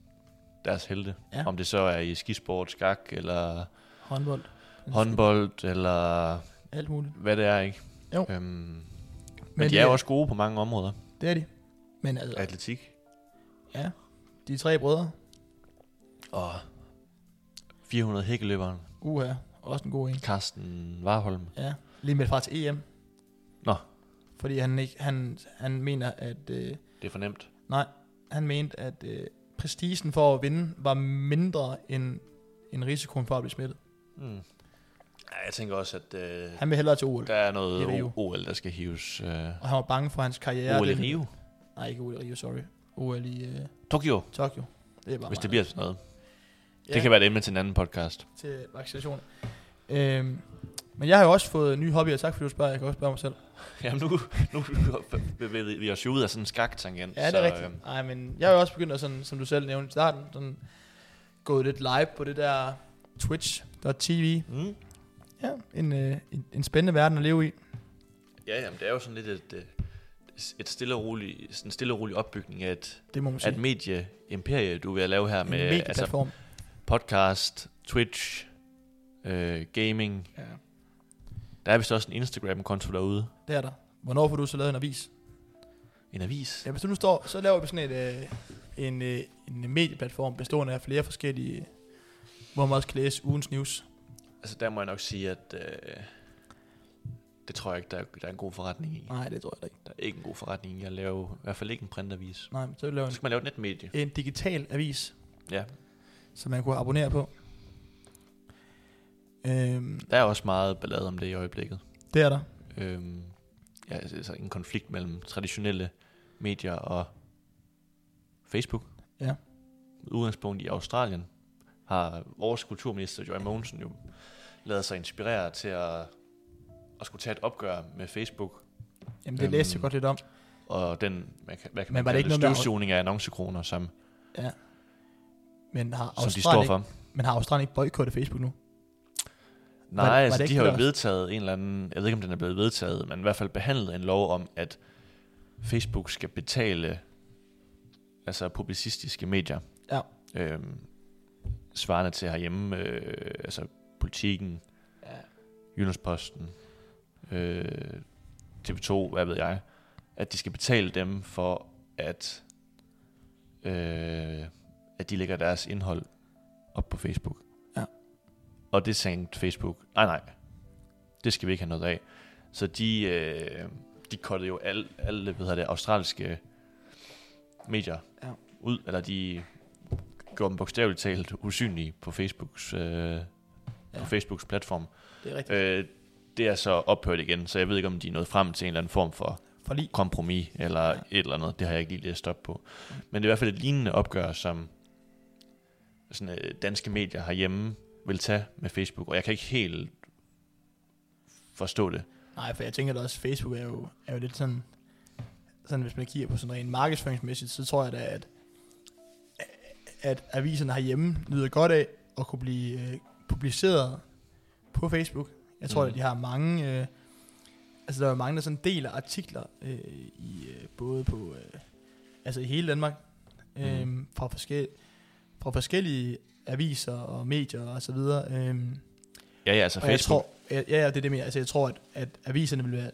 deres helte. Ja. Om det så er i skisport, skak, eller Håndbold. håndbold, eller Alt muligt. hvad det er, ikke? Jo. Øhm, men, Men de er jo også gode på mange områder. Det er de. Men altså, Atletik. ja. De tre brødre. Og 400 hækkeløberen. Uha. Også en god en. Carsten Warholm. Ja. Lige med fra til EM. Nå. Fordi han, ikke, han, han mener, at... Øh, Det er for nemt. nej, han mente, at øh, prestigen for at vinde var mindre end, end risikoen for at blive smittet. Mm. Ja, jeg tænker også, at øh, Han vil hellere til OL. der er noget OL, der skal hives. Øh, Og han var bange for hans karriere. OL i Den- Rio. Nej, ikke OL i Rio, sorry. OL i øh, Tokyo, Tokyo. Det er bare hvis det bliver sådan noget. Ja. Det kan være et emne til en anden podcast. til vaccination. Øhm, men jeg har jo også fået nye hobbyer. Tak fordi du spørger. Jeg kan også spørge mig selv. [LAUGHS] Jamen nu, nu bevæger vi os jo ud af sådan en skaktangent. Ja, det er så, rigtigt. øhm, Nej, men jeg har jo også begyndt at, sådan, som du selv nævnte i starten, sådan, gået lidt live på det der twitch.tv. Mm. Ja, en, øh, en, en spændende verden at leve i. Ja, jamen, det er jo sådan lidt et, øh, et stille og roligt, sådan en stille og rolig opbygning af et, Det må man sige. et medie-imperie, du at lave her en med altså, podcast, Twitch, øh, gaming. Ja, Der er vist også en Instagram-konto derude. det er der. Hvornår får du så lavet en avis? En avis. Ja, hvis du nu står, så laver vi sådan et, øh, en, øh, en medieplatform bestående af flere forskellige, hvor man også kan læse ugens news. Altså der må jeg nok sige, at øh, det tror jeg ikke, der er, der er en god forretning i. Nej, det tror jeg ikke. Der er ikke en god forretning i at lave, i hvert fald ikke en printavis. Nej, men så lave Så skal man lave et netmedie. en, en digital avis, Ja. som man kunne abonnere på. Øhm, Der er også meget ballade om det i øjeblikket. det er der. Øhm, ja, altså en konflikt mellem traditionelle medier og Facebook. Ja. Udgangspunkt i Australien har vores kulturminister Joy Mogensen jo lavet sig inspirere til at, at skulle tage et opgør med Facebook Jamen, det Øhm, læste jeg godt lidt om. og den, hvad kan, hvad kan Men man var det kalde ikke noget støvsugning af annoncekroner, som, Ja. Men har som de Australien, står ikke, for. men har Australien ikke boykottet Facebook nu? Nej, var det altså ikke de har jo det, vedtaget en eller anden, jeg ved ikke om den er blevet vedtaget, men i hvert fald behandlet en lov om, at Facebook skal betale altså publicistiske medier. Ja. Øhm, svarende til herhjemme, øh, altså politikken, Ja. Jyllandsposten, øh, TV2, hvad ved jeg, at de skal betale dem for, at, øh, at de lægger deres indhold op på Facebook. Og det tænkte Facebook, nej nej, det skal vi ikke have noget af. Så de, øh, de kottede jo alle, alle hvad hedder det, australske medier Ja. ud, eller de gjorde dem bogstaveligt talt usynlige på Facebooks, øh, ja. På Facebooks platform. Det er rigtigt. Øh, det er så ophørt igen, så jeg ved ikke, om de er nået frem til en eller anden form for Forlig. kompromis, eller ja. et eller andet. Det har jeg ikke lige læst op på. Men det er i hvert fald et lignende opgør, som, sådan, øh, danske medier herhjemme vil tage med Facebook, og jeg kan ikke helt forstå det. Nej, for jeg tænker da også, Facebook er jo, er jo lidt sådan, sådan hvis man kigger på sådan rent markedsføringsmæssigt, så tror jeg da, at, at aviserne herhjemme nyder godt af at kunne blive øh, publiceret på Facebook. Jeg tror, mm. at de har mange, øh, altså der er mange, der sådan deler artikler øh, i øh, både på, øh, altså i hele Danmark, øh, Mhm. fra, forskel, fra forskellige aviser og medier og så videre. Øh, Ja, ja, altså og jeg Facebook. tror, ja, ja, det er det mere. Altså, jeg tror, at, at aviserne vil være,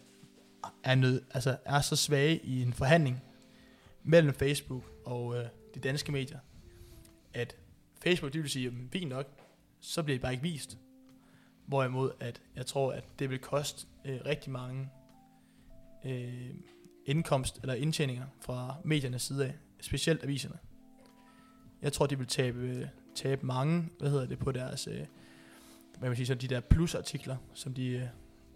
er, nød, altså, er så svage i en forhandling mellem Facebook og øh, de danske medier, at Facebook, det vil sige, jamen, fint nok, så bliver det bare ikke vist. Hvorimod, at jeg tror, at det vil koste øh, rigtig mange øh, indkomst eller indtjeninger fra mediernes side af, specielt aviserne. Jeg tror, de vil tabe, øh, tabe mange, hvad hedder det, på deres, øh, hvad man sige, så de der plusartikler, som de øh,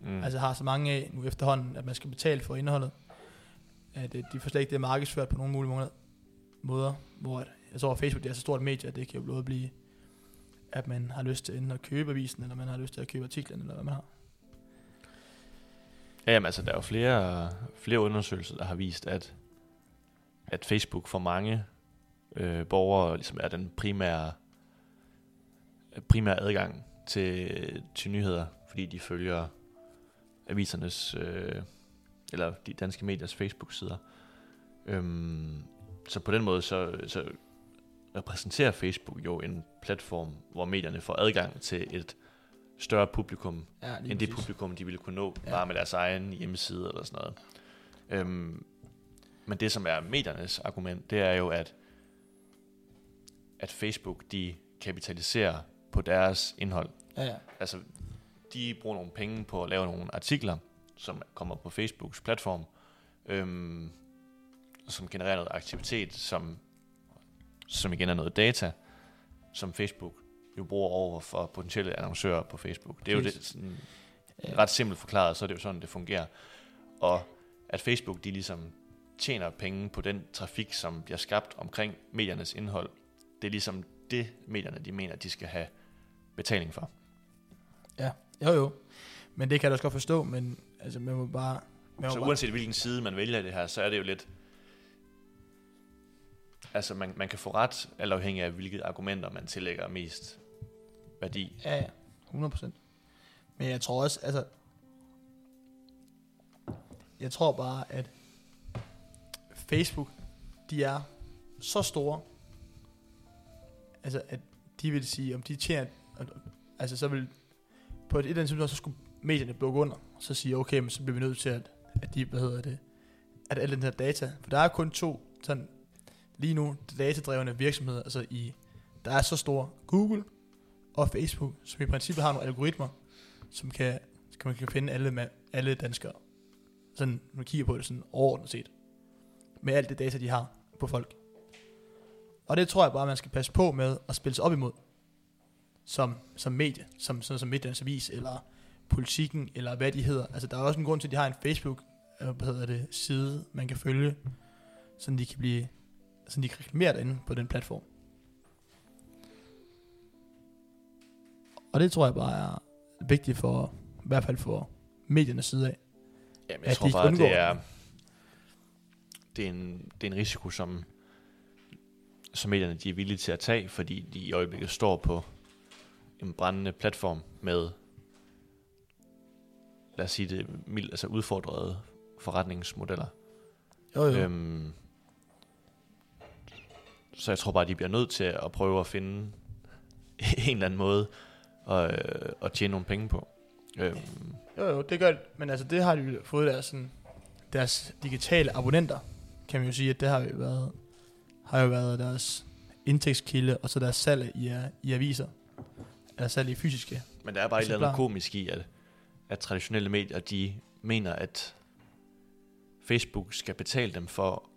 Mm. altså har så mange af nu efterhånden, at man skal betale for indholdet. At øh, de får slet ikke det markedsført på nogle mulige måder, måder hvor at, jeg tror, at Facebook det er så stort et medie, at det kan jo både blive, at man har lyst til enten at købe avisen, eller man har lyst til at købe artiklen, eller hvad man har. Ja, jamen, altså, der er jo flere, flere undersøgelser, der har vist, at, at Facebook for mange øh, borgere ligesom er den primære, primære adgang til, til nyheder, fordi de følger avisernes, øh, eller de danske mediers Facebook-sider. Øhm, så på den måde, så, så repræsenterer Facebook jo en platform, hvor medierne får adgang til et større publikum, Ja, end det publikum, de ville kunne nå ja. Ja. bare med deres egen hjemmeside eller sådan noget. Øhm, men det, som er mediernes argument, det er jo, at, at Facebook, de kapitaliserer på deres indhold. Ja, ja. Altså, de bruger nogle penge på at lave nogle artikler, som kommer på Facebooks platform, øhm, som genererer noget aktivitet, som, som igen er noget data, som Facebook jo bruger over for potentielle annoncører på Facebook. Det er jo det, sådan, Ja. ret simpelt forklaret, så er det jo sådan, det fungerer. Og at Facebook, de ligesom tjener penge på den trafik, som bliver skabt omkring mediernes indhold, det er ligesom det, medierne, de mener, de skal have betaling for. Jo, jo. Men det kan jeg da også godt forstå, men altså, man må bare... Man Så må bare uanset hvilken side man vælger det her, så er det jo lidt... Altså, man, man kan få ret, alt afhængig af, hvilke argumenter man tillægger mest værdi. Ja, ja. 100%. Men jeg tror også, altså... Jeg tror bare, at Facebook, de er så store, altså at de vil sige, om de tjener, altså så vil, på et eller andet tidspunkt, så skulle medierne bukke under, og så sige, okay, men så bliver vi nødt til, at, at de, hvad hedder det, at alle den her data, for der er kun to, sådan, lige nu, datadrevne virksomheder, altså i, der er så store, Google og Facebook, som i princippet har nogle algoritmer, som kan, kan man kan finde alle, med, alle danskere. Sådan, når man kigger på det sådan overordnet set. Med alt det data, de har på folk. Og det tror jeg bare, man skal passe på med at spille sig op imod. Som, som medie, som, sådan som Midtjyllands Avis, eller politikken, eller hvad de hedder. Altså, der er også en grund til, at de har en Facebook, øh, hvad hedder det, side, man kan følge, sådan de kan blive, sådan de kan reklamere derinde på den platform. Og det tror jeg bare er vigtigt for, i hvert fald for mediernes side af. Jamen, At jeg de tror ikke bare, undgår det er, det, er en, det er en risiko, som, som medierne de er villige til at tage, fordi de i øjeblikket står på en brændende platform med, lad os sige det mildt, altså udfordrede forretningsmodeller. Jo, jo. Øhm, så jeg tror bare, de bliver nødt til at prøve at finde [LAUGHS] en eller anden måde at, øh, at tjene nogle penge på. Øhm, Jo, jo, det gør det. Men altså, det har de fået deres, sådan, deres digitale abonnenter, kan man jo sige, at det har jo været, har jo været deres indtægtskilde, og så deres salg i, i aviser. Eller i fysiske. Men der er bare et eller andet komisk i, at, at traditionelle medier, de mener, at Facebook skal betale dem for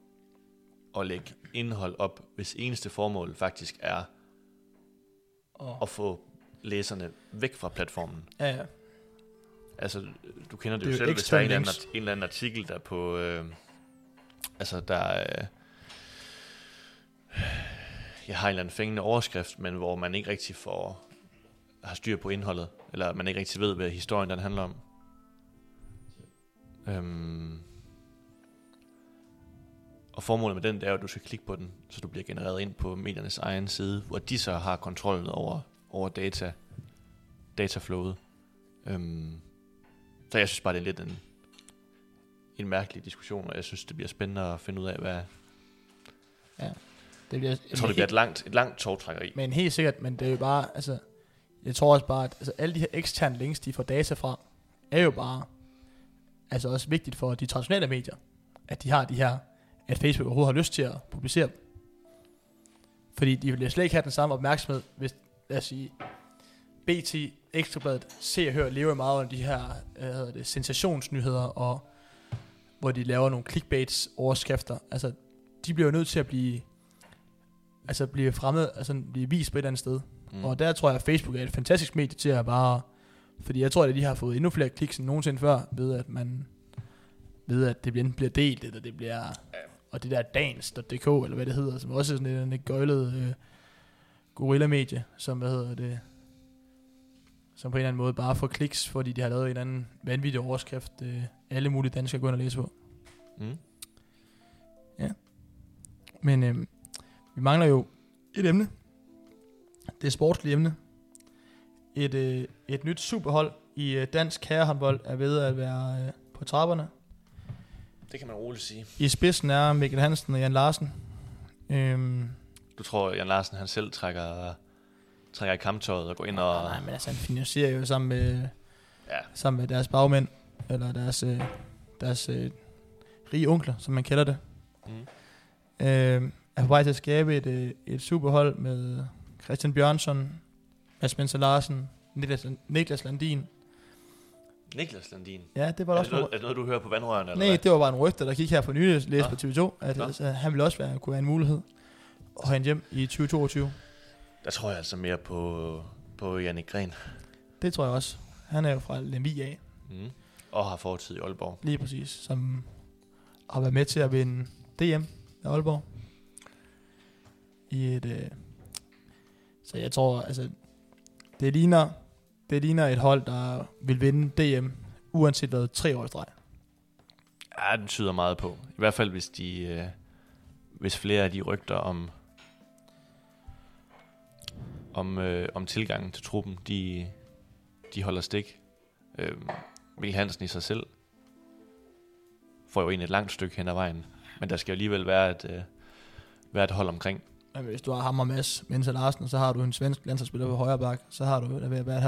at lægge indhold op, hvis eneste formål faktisk er at få læserne væk fra platformen. ja, ja. Altså, du kender det, Det jo selv, hvis der er en eller, anden, en eller anden artikel, der på... Øh, altså, der er... jeg har en eller anden fængende overskrift, men hvor man ikke rigtig får har styr på indholdet, eller man ikke rigtig ved, hvad historien den handler om. Øhm, og formålet med den, det er jo, at du skal klikke på den, så du bliver genereret ind på mediernes egen side, hvor de så har kontrollen over, over data, dataflowet. Øhm, så jeg synes bare, det er lidt en, en mærkelig diskussion, og jeg synes, det bliver spændende at finde ud af, hvad... Det bliver, Jeg tror, det bliver et langt, et langt togtrækkeri. Men helt sikkert, men det er jo bare, altså, jeg tror også bare, at altså, alle de her eksterne links, de får data fra, er jo bare, altså også vigtigt for de traditionelle medier, at de har de her, at Facebook overhovedet har lyst til at publicere dem. Fordi de vil slet ikke have den samme opmærksomhed, hvis, lad os sige, BT, Ekstrabladet, Se og Hør lever meget under de her øh, hvad hedder det, sensationsnyheder, og hvor de laver nogle clickbaits overskrifter. Altså, de bliver jo nødt til at blive altså blive fremmed, altså blive vist på et eller andet sted. Mm. Og der tror jeg, at Facebook er et fantastisk medie til at bare... Fordi jeg tror, at de har fået endnu flere kliks end nogensinde før, ved at man ved, at det bliver, enten bliver delt, eller det bliver... Og det der dans.dk, eller hvad det hedder, som også er sådan en, en gøjlet øh, gorilla-medie, som, hvad hedder det, som på en eller anden måde bare får kliks, fordi de har lavet en eller anden vanvittig overskrift, øh, alle mulige danskere går ind og læse på. Mm. Men øh, vi mangler jo et emne. Det er sportslige emne. Et, øh, et nyt superhold i øh, dansk herrehåndbold er ved at være øh, på trapperne. Det kan man roligt sige. I spidsen er Mikkel Hansen og Jan Larsen. Øhm, Du tror, Jan Larsen han selv trækker, trækker i kamptøjet og går ind og... nej, men altså han finansierer jo sammen med, Ja, sammen med deres bagmænd, eller deres, øh, deres øh, rige onkler, som man kalder det. mm. Øh, er på vej til at skabe et, øh, et superhold med Christian Bjørnsson, Mads Spencer Larsen, Niklas, Niklas Landin. Niklas Landin. Ja, det var Er også det, noget, er det noget, du hører på vandrørene? Eller Nej, hvad? det var bare en rygte, der gik her for nylig læst Nå. på TV2, at Nå. altså, han ville også være, kunne være en mulighed at hente hjem i 2022. Der tror jeg altså mere på, på Jannik Gren. Det tror jeg også. Han er jo fra Lemvig af, Mm. Og har fortid i Aalborg. lige præcis, som har været med til at vinde DM af Aalborg. I et, øh, så jeg tror, altså, det ligner, det ligner et hold, der vil vinde DM, uanset hvad, tre år i streg. Ja, den tyder meget på. I hvert fald, hvis de... Øh, hvis flere af de rygter om om, øh, om tilgangen til truppen, de, de holder stik. Øh, Mikkel Hansen i sig selv får jo en et langt stykke hen ad vejen. Men der skal jo alligevel være et, øh, være et hold omkring. Men hvis du har ham og Mads, Mensa Larsen, så har du en svensk landsholdsspiller på højre bak, så har du der ved at, være,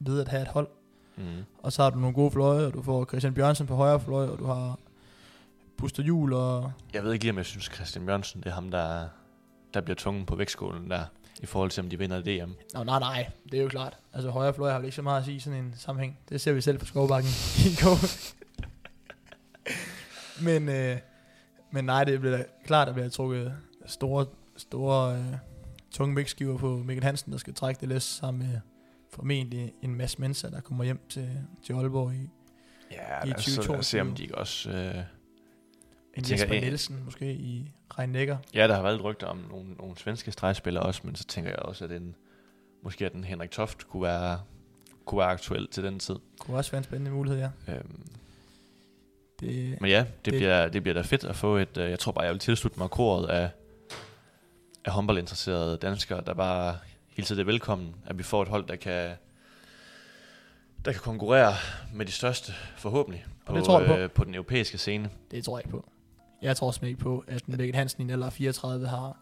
ved at have et hold. Mm. Og så har du nogle gode fløje, og du får Christian Bjørnsen på højre fløj, og du har Buster Jul og... Jeg ved ikke lige, om jeg synes, Christian Bjørnsen, det er ham, der, der bliver tungen på vægtskålen der, i forhold til, om de vinder DM. Nå, nej, nej, det er jo klart. Altså højre fløj har vel ikke så meget at sige i sådan en sammenhæng. Det ser vi selv på Skovbakken [LAUGHS] i går. men, øh, men nej, det bliver klart, at der bliver trukket store, store øh, tunge vægtskiver på Mikkel Hansen, der skal trække det læs sammen med formentlig en masse mennesker, der kommer hjem til, til Aalborg i Ja, I lad os, så- lad os se, 2022. om de ikke også... Øh, en tænker, Jesper Nielsen, måske i Rein Nækker. ja, der har været rygter om nogle, nogle svenske stregspillere også, men så tænker jeg også, at den, måske at den Henrik Toft kunne være, kunne være aktuel til den tid. Kunne også være en spændende mulighed, ja. Øhm, Det, men ja, det, Det- det, bliver, det bliver da fedt at få et... Øh, jeg tror bare, jeg vil tilslutte mig koret af, af håndboldinteresserede danskere, der bare hilser det velkommen, at vi får et hold, der kan der kan konkurrere med de største, forhåbentlig, på, det tror på. Øh, på den europæiske scene. Det tror jeg ikke på. Jeg tror simpelthen ikke på, at Mikkel Hansen i en alder af 34 har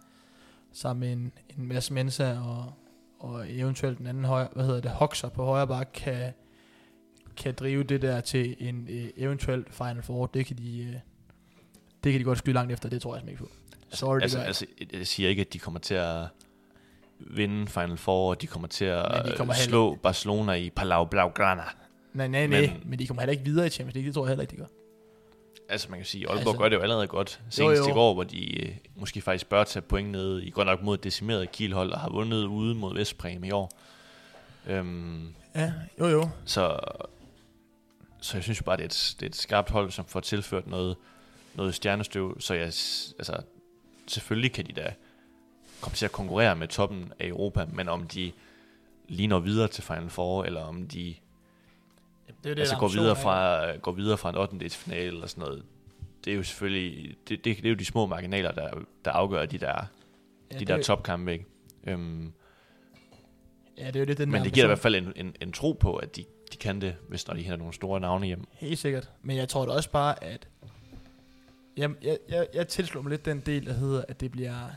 sammen med en, en masse Mensa og, og eventuelt en anden højre, hvad hedder det, Hoxer på højre bak, kan, kan drive det der til en øh, eventuel Final Four. Det kan de, øh, det kan de godt skyde langt efter, det tror jeg ikke på. Sorry, altså, altså, jeg- siger ikke, at de kommer til at vinde Final Four, og de kommer til at Men de kommer øh, heller- slå Barcelona i Palau Blaugrana. Nej, nej, nej, men, Men- de kommer heller ikke videre i Champions League, det tror jeg heller ikke, de gør. Altså man kan sige, Aalborg Altså- gør det jo allerede godt. Senest jo. i går, hvor de øh, måske faktisk bør tage point ned i godt nok mod et decimeret Kielhold, og har vundet ude mod Vestbrem i år. Øhm, Ja, jo jo. så, så jeg synes jo bare, det er, et, det er et skarpt hold, som får tilført noget, noget stjernestøv. Så jeg, altså, selvfølgelig kan de da komme til at konkurrere med toppen af Europa, men om de lige når videre til Final Four, eller om de Det er jo altså går videre, er. fra, går videre fra en 8. finale eller sådan noget, det er jo selvfølgelig, det, det, det er jo de små marginaler, der, der afgør de der, ja, de det, der er topkampe, ikke? Øhm, Ja, det er jo lidt den men det giver i hvert fald en, en, en tro på, at de, de kan det, hvis når de henter nogle store navne hjem. Helt sikkert. Men jeg tror da også bare, at... Jeg, jeg, jeg, jeg tilslår mig lidt den del, der hedder, at det bliver,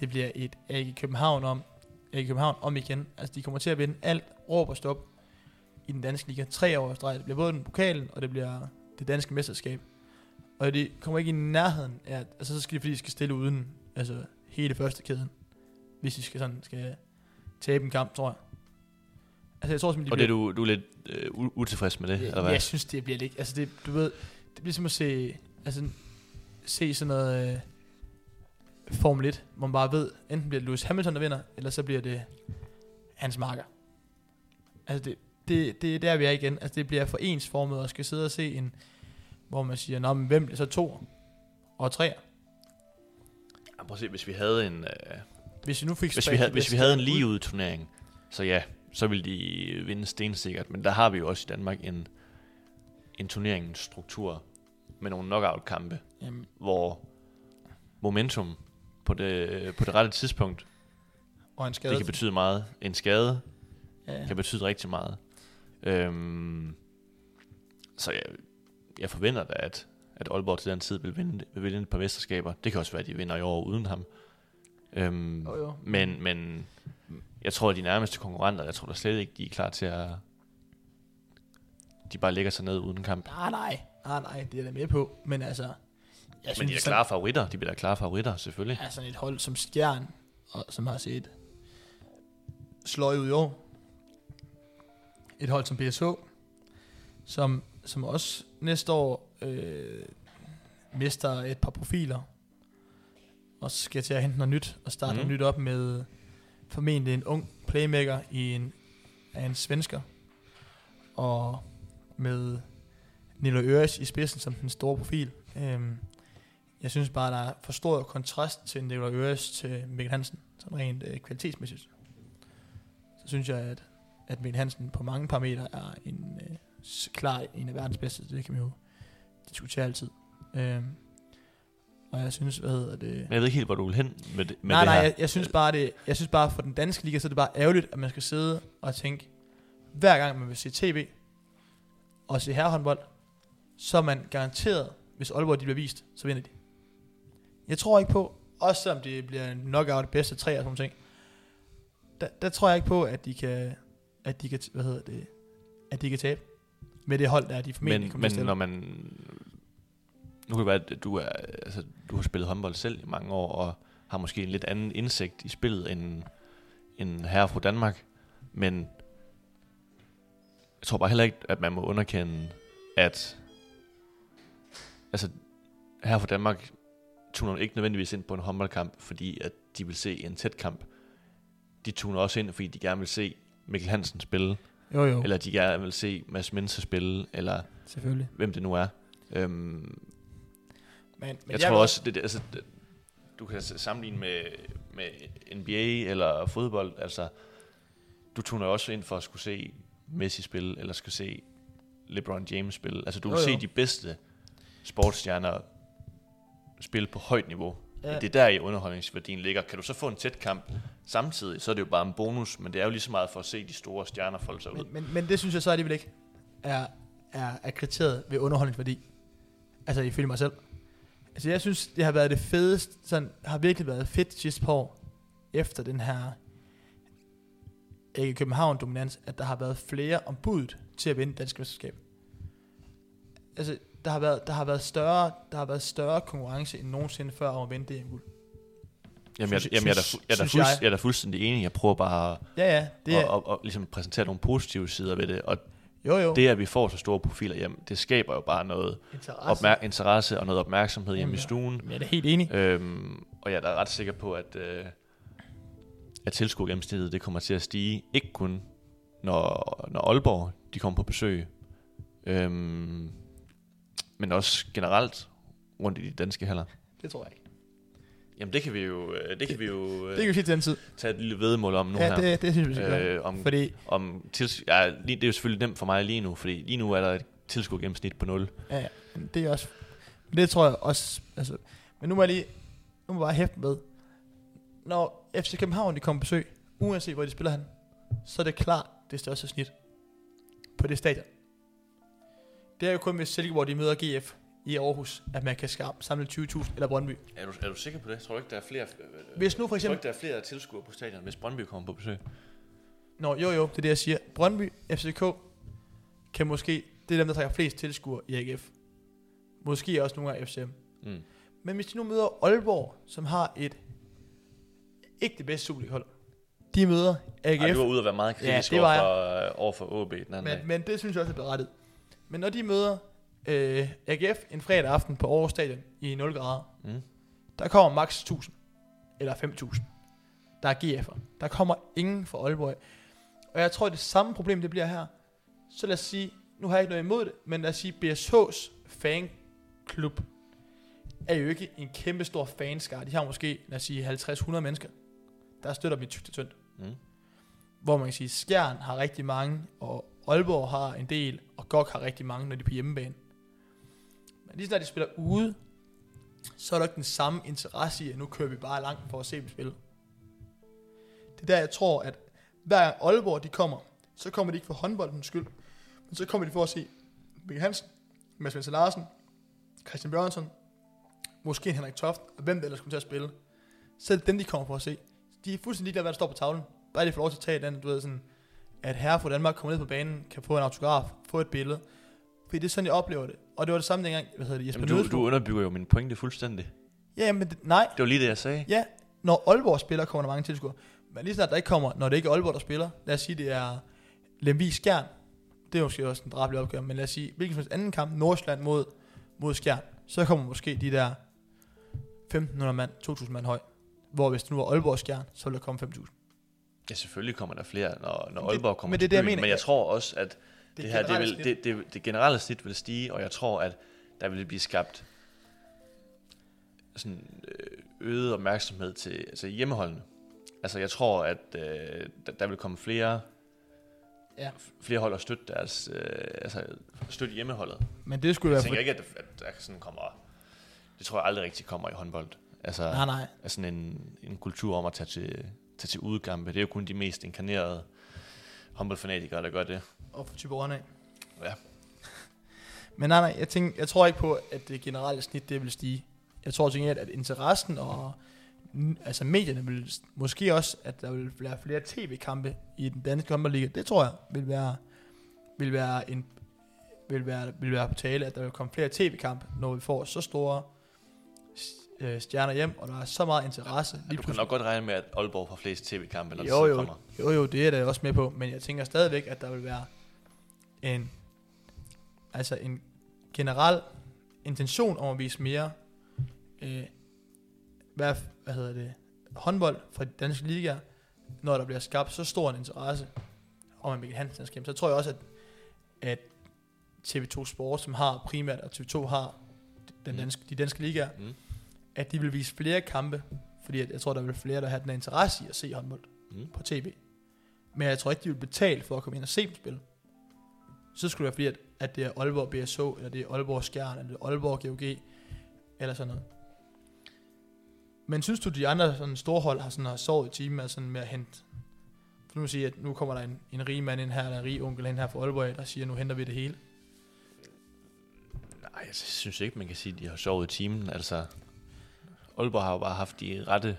det bliver et AG København om, AG København om igen. Altså, de kommer til at vinde alt råb og stop i den danske liga. Tre år streg. Det bliver både den pokalen, og det bliver det danske mesterskab. Og de kommer ikke i nærheden af, at- altså så skal de, fordi de skal stille uden altså, hele første kæden. Hvis de skal, sådan, skal tabe en kamp, tror jeg. Altså, jeg tror simpelthen, de Og det er du, du er lidt øh, utilfreds med det, Ja, eller hvad? Jeg synes, det bliver lidt... Altså, det, du ved, det bliver som at se... Altså, se sådan noget... Øh, Formel 1, hvor man bare ved, enten bliver det Lewis Hamilton, der vinder, eller så bliver det hans marker. Altså, det, det, det er der, vi er igen. Altså, det bliver for ensformet, og skal sidde og se en... Hvor man siger, Nå, men hvem bliver så to og tre? Ja, prøv at se, hvis vi havde en, øh, Hvis vi nu fik hvis vi havde, hvis vi havde en lige ud turnering, så ja, så ville de vinde stensikkert. Men der har vi jo også i Danmark en, en turneringsstruktur med nogle knockout-kampe, Jamen, hvor momentum på det, på det rette tidspunkt, og en skade. det kan betyde meget. En skade ja. kan betyde rigtig meget. Øhm, så jeg, jeg forventer da, at, at Aalborg til den tid vil vinde, vil vinde et par mesterskaber. Det kan også være, at de vinder i år uden ham. Øhm, Jo, jo. Men, men jeg tror, at de nærmeste konkurrenter, jeg tror da slet ikke, de er klar til at... De bare lægger sig ned uden kamp. Nej, nej. Nej, nej, det er jeg da med på. Men altså... Jeg Men de er sådan- klare favoritter. De bliver da klare favoritter, selvfølgelig. er sådan et hold som Skjern, og som har set sløj ud i år. Et hold som BSH, som, som også næste år øh, mister et par profiler, og skal til at hente noget nyt, og starte mm. Noget nyt op med formentlig en ung playmaker i en, af en svensker, og med Nilo Øres i spidsen som den store profil. Øhm, jeg synes bare, der er for stor kontrast til Nikolaj Øres til Mikkel Hansen, sådan rent øh, kvalitetsmæssigt. Så synes jeg, at, at Mikkel Hansen på mange parametre er en øh, klar en af verdens bedste. Det kan vi jo diskutere altid. Øhm, og jeg synes, hvad hedder det... Men jeg ved ikke helt, hvor du vil hen med det, med nej, det nej, her. jeg, jeg, synes bare, det, jeg synes bare, for den danske liga, så er det bare ærgerligt, at man skal sidde og tænke, hver gang man vil se tv og se herrehåndbold, så er man garanteret, hvis Aalborg de bliver vist, så vinder de. Jeg tror ikke på, også selvom det bliver en knockout bedste tre og sådan ting, der, der tror jeg ikke på, at de kan, at de kan, hvad hedder det, at de kan tabe med det hold, der er de formentlig men, kommer til men at når man... Nu kan det være, at du, er, altså, du har spillet håndbold selv i mange år, og har måske en lidt anden indsigt i spillet end, end herre fra Danmark. Men jeg tror bare heller ikke, at man må underkende, at altså, her fra Danmark tuner ikke nødvendigvis ind på en håndboldkamp, fordi at de vil se en tæt kamp. De tuner også ind, fordi de gerne vil se Mikkel Hansen spille, Jo, jo, eller de gerne vil se Mads Mense spille, eller selvfølgelig. hvem det nu er. Øhm, Men, men jeg, tror vil- også, det, altså, det, du kan sammenligne med, med NBA eller fodbold. Altså, du tuner også ind for at skulle se Messi spille, eller skulle se LeBron James spille. Altså, du vil Jo, se de bedste sportsstjerner spille på højt niveau. Ja. Det er der i underholdningsværdien ligger. Kan du så få en tæt kamp samtidig, så er det jo bare en bonus, men det er jo lige så meget for at se de store stjerner folde sig ud. Men, men, men det synes jeg så alligevel ikke er, er, er kriteriet ved underholdningsværdi. Altså ifølge mig selv. Altså jeg synes, det har været det fedeste, sådan, har virkelig været fedt sidste par år, efter den her ikke København dominans, at der har været flere ombud til at vinde dansk mesterskab. Altså, der har været, der har været større, der har været større konkurrence end nogensinde før om at vinde det guld. Jamen, jeg, jamen, jeg, er da, jeg, er jeg. er fuldstændig enig. Jeg prøver bare Ja, ja, det er, og, og, og ligesom præsentere nogle positive sider ved det. Og jo jo, det, at vi får så store profiler hjem, det skaber jo bare noget interesse. opmær- interesse og noget opmærksomhed hjemme i Jamen, stuen. Men jeg er da helt enig. Øhm, og jeg er da ret sikker på, at, øh, at tilskuergennemsnittet det kommer til at stige. Ikke kun, når, når Aalborg de kommer på besøg, øhm, men også generelt rundt i de danske haller. Det tror jeg ikke. Jamen det kan vi jo, øh, det kan vi jo Det øh, kan vi sige til den tid. tage et lille vedmål om nu Ja, her. det, det synes jeg, øh, om, Fordi, om tils- ja, lige, det er jo selvfølgelig nemt for mig lige nu, fordi lige nu er der et tilskud gennemsnit på 0. ja, ja, det er også... Det tror jeg også... Altså, men nu må jeg lige... Nu må jeg bare hæfte med. Når FC København de kommer på besøg, uanset hvor de spiller han, så er det klart det største snit på det stadion. Det er jo kun ved Silkeborg, de møder GF i Aarhus, at man kan samle 20.000 eller Brøndby. Er du, er du sikker på det? Tror du ikke, der er flere, øh, Hvis nu for tror du eksempel... ikke, der er flere tilskuere på stadion, hvis Brøndby kommer på besøg? Nå, jo jo, det er det, jeg siger. Brøndby, FCK, kan måske... Det er dem, der trækker flest tilskuere i AGF. Måske også nogle gange FCM. Mm. Men hvis de nu møder Aalborg, som har et... Ikke det bedste Superliga-hold. De møder AGF. Ej, du var ude at være meget kritisk Ja, det over, var for, øh, over for OB den anden men, dag. men det synes jeg også er berettet. Men når de møder øh, AGF en fredag aften på Aarhus Stadion i 0 grader, Mm. der kommer max 1000. Eller 5000. Der er GF'er. Der kommer ingen fra Aalborg. Og jeg tror, det samme problem, det bliver her. Så lad os sige, nu har jeg ikke noget imod det, men lad os sige, BSH's fanklub er jo ikke en kæmpe stor fanskare. De har måske, lad os sige, 50-100 mennesker, der støtter dem i tygt og tyndt. Mm. Hvor man kan sige, Skjern har rigtig mange, og Aalborg har en del, og GOG har rigtig mange, når de er på hjemmebane. Men lige snart de spiller ude, så er der ikke den samme interesse i, at nu kører vi bare langt for at se dem spille. Det er der, jeg tror, at hver gang Aalborg de kommer, så kommer de ikke for håndboldens skyld, men så kommer de for at se Mikkel Hansen, Mads Vincent Larsen, Christian Bjørnsson, måske Henrik Toft, og hvem der ellers kommer til at spille. Så er det dem, de kommer for at se. De er fuldstændig ligeglade, hvad der står på tavlen. Bare de får lov til at tage den, du ved sådan, at herre fra Danmark kommer ned på banen, kan få en autograf, få et billede. Fordi det er sådan, jeg oplever det. Og det var det samme dengang, hvad hedder det, Jesper Jamen, du, du underbygger jo min pointe fuldstændig. Ja, men det, nej, Det var lige det, jeg sagde. Ja, når Aalborg spiller, kommer der mange tilskuere. Men lige snart der ikke kommer, når det ikke er Aalborg, der spiller, lad os sige, det er Lemvig Skjern. Det er måske også en drabelig opgør, men lad os sige, hvilken som helst anden kamp, Nordsjælland mod, mod Skjern, så kommer måske de der 1500 mand, 2000 mand høj. Hvor hvis det nu var Aalborg Skjern, så ville der komme 5000. Ja, selvfølgelig kommer der flere, når, når Men det- Aalborg kommer men det til det, jeg byen. mener. Men jeg tror også, at det, her, det, vil, det, det, det generelle snit vil stige, og jeg tror, at der vil blive skabt sådan øh, øget opmærksomhed til altså hjemmeholdene. Altså jeg tror, at øh, der, der vil komme flere, Ja. flere hold og støtte deres, øh, altså støtte hjemmeholdet. Men det skulle Jeg være... tænker For... ikke, at, at der sådan kommer, det tror jeg aldrig rigtig kommer i håndbold. Altså, Nej, nej. altså en, en kultur om at tage til, tage til udkampe. Det er jo kun de mest inkarnerede håndboldfanatikere, der gør det. Og for type af. Ja. [LAUGHS] Men nej, nej, jeg, tænker, jeg tror ikke på, at det generelle snit, det vil stige. Jeg tror til gengæld, at interessen og altså medierne vil måske også, at der vil være flere tv-kampe i den danske håndboldliga. Det tror jeg vil være, vil være en vil være, vil være på tale, at der vil komme flere tv-kampe, når vi får så store øh, stjerner hjem, og der er så meget interesse. Ja, du kan nok godt regne med, at Aalborg får flest tv-kampe, når Jo, det jo. kommer. Jo, jo, det er jeg da også med på, men jeg tænker stadigvæk, at der vil være en, altså en generel intention om at vise mere, øh, hvad, hvad hedder det, håndbold fra de danske ligaer, når der bliver skabt så stor en interesse om Mikkel Hansen skal. Så tror jeg også, at, at TV2 Sport, som har primært, og TV2 har den Mm. danske, de danske ligaer, Mm. At de vil vise flere kampe, fordi at jeg tror, der vil flere, der har den interesse i at se håndbold Mm. på tv. Men jeg tror ikke, de vil betale for at komme ind og se dem spille. Så skulle det være fordi, at, at det er Aalborg BSO, eller det er Aalborg Skjern, eller det er Aalborg GOG, eller sådan noget. Men synes du, de andre sådan store hold har, sådan, har sovet i timen med, sådan med at hente? For nu sige, at nu kommer der en, en rig mand ind her, eller en rig onkel ind her fra Aalborg, der siger, nu henter vi det hele. Nej, jeg synes ikke, man kan sige, at de har sovet i timen. Altså, Aalborg har jo bare haft de rette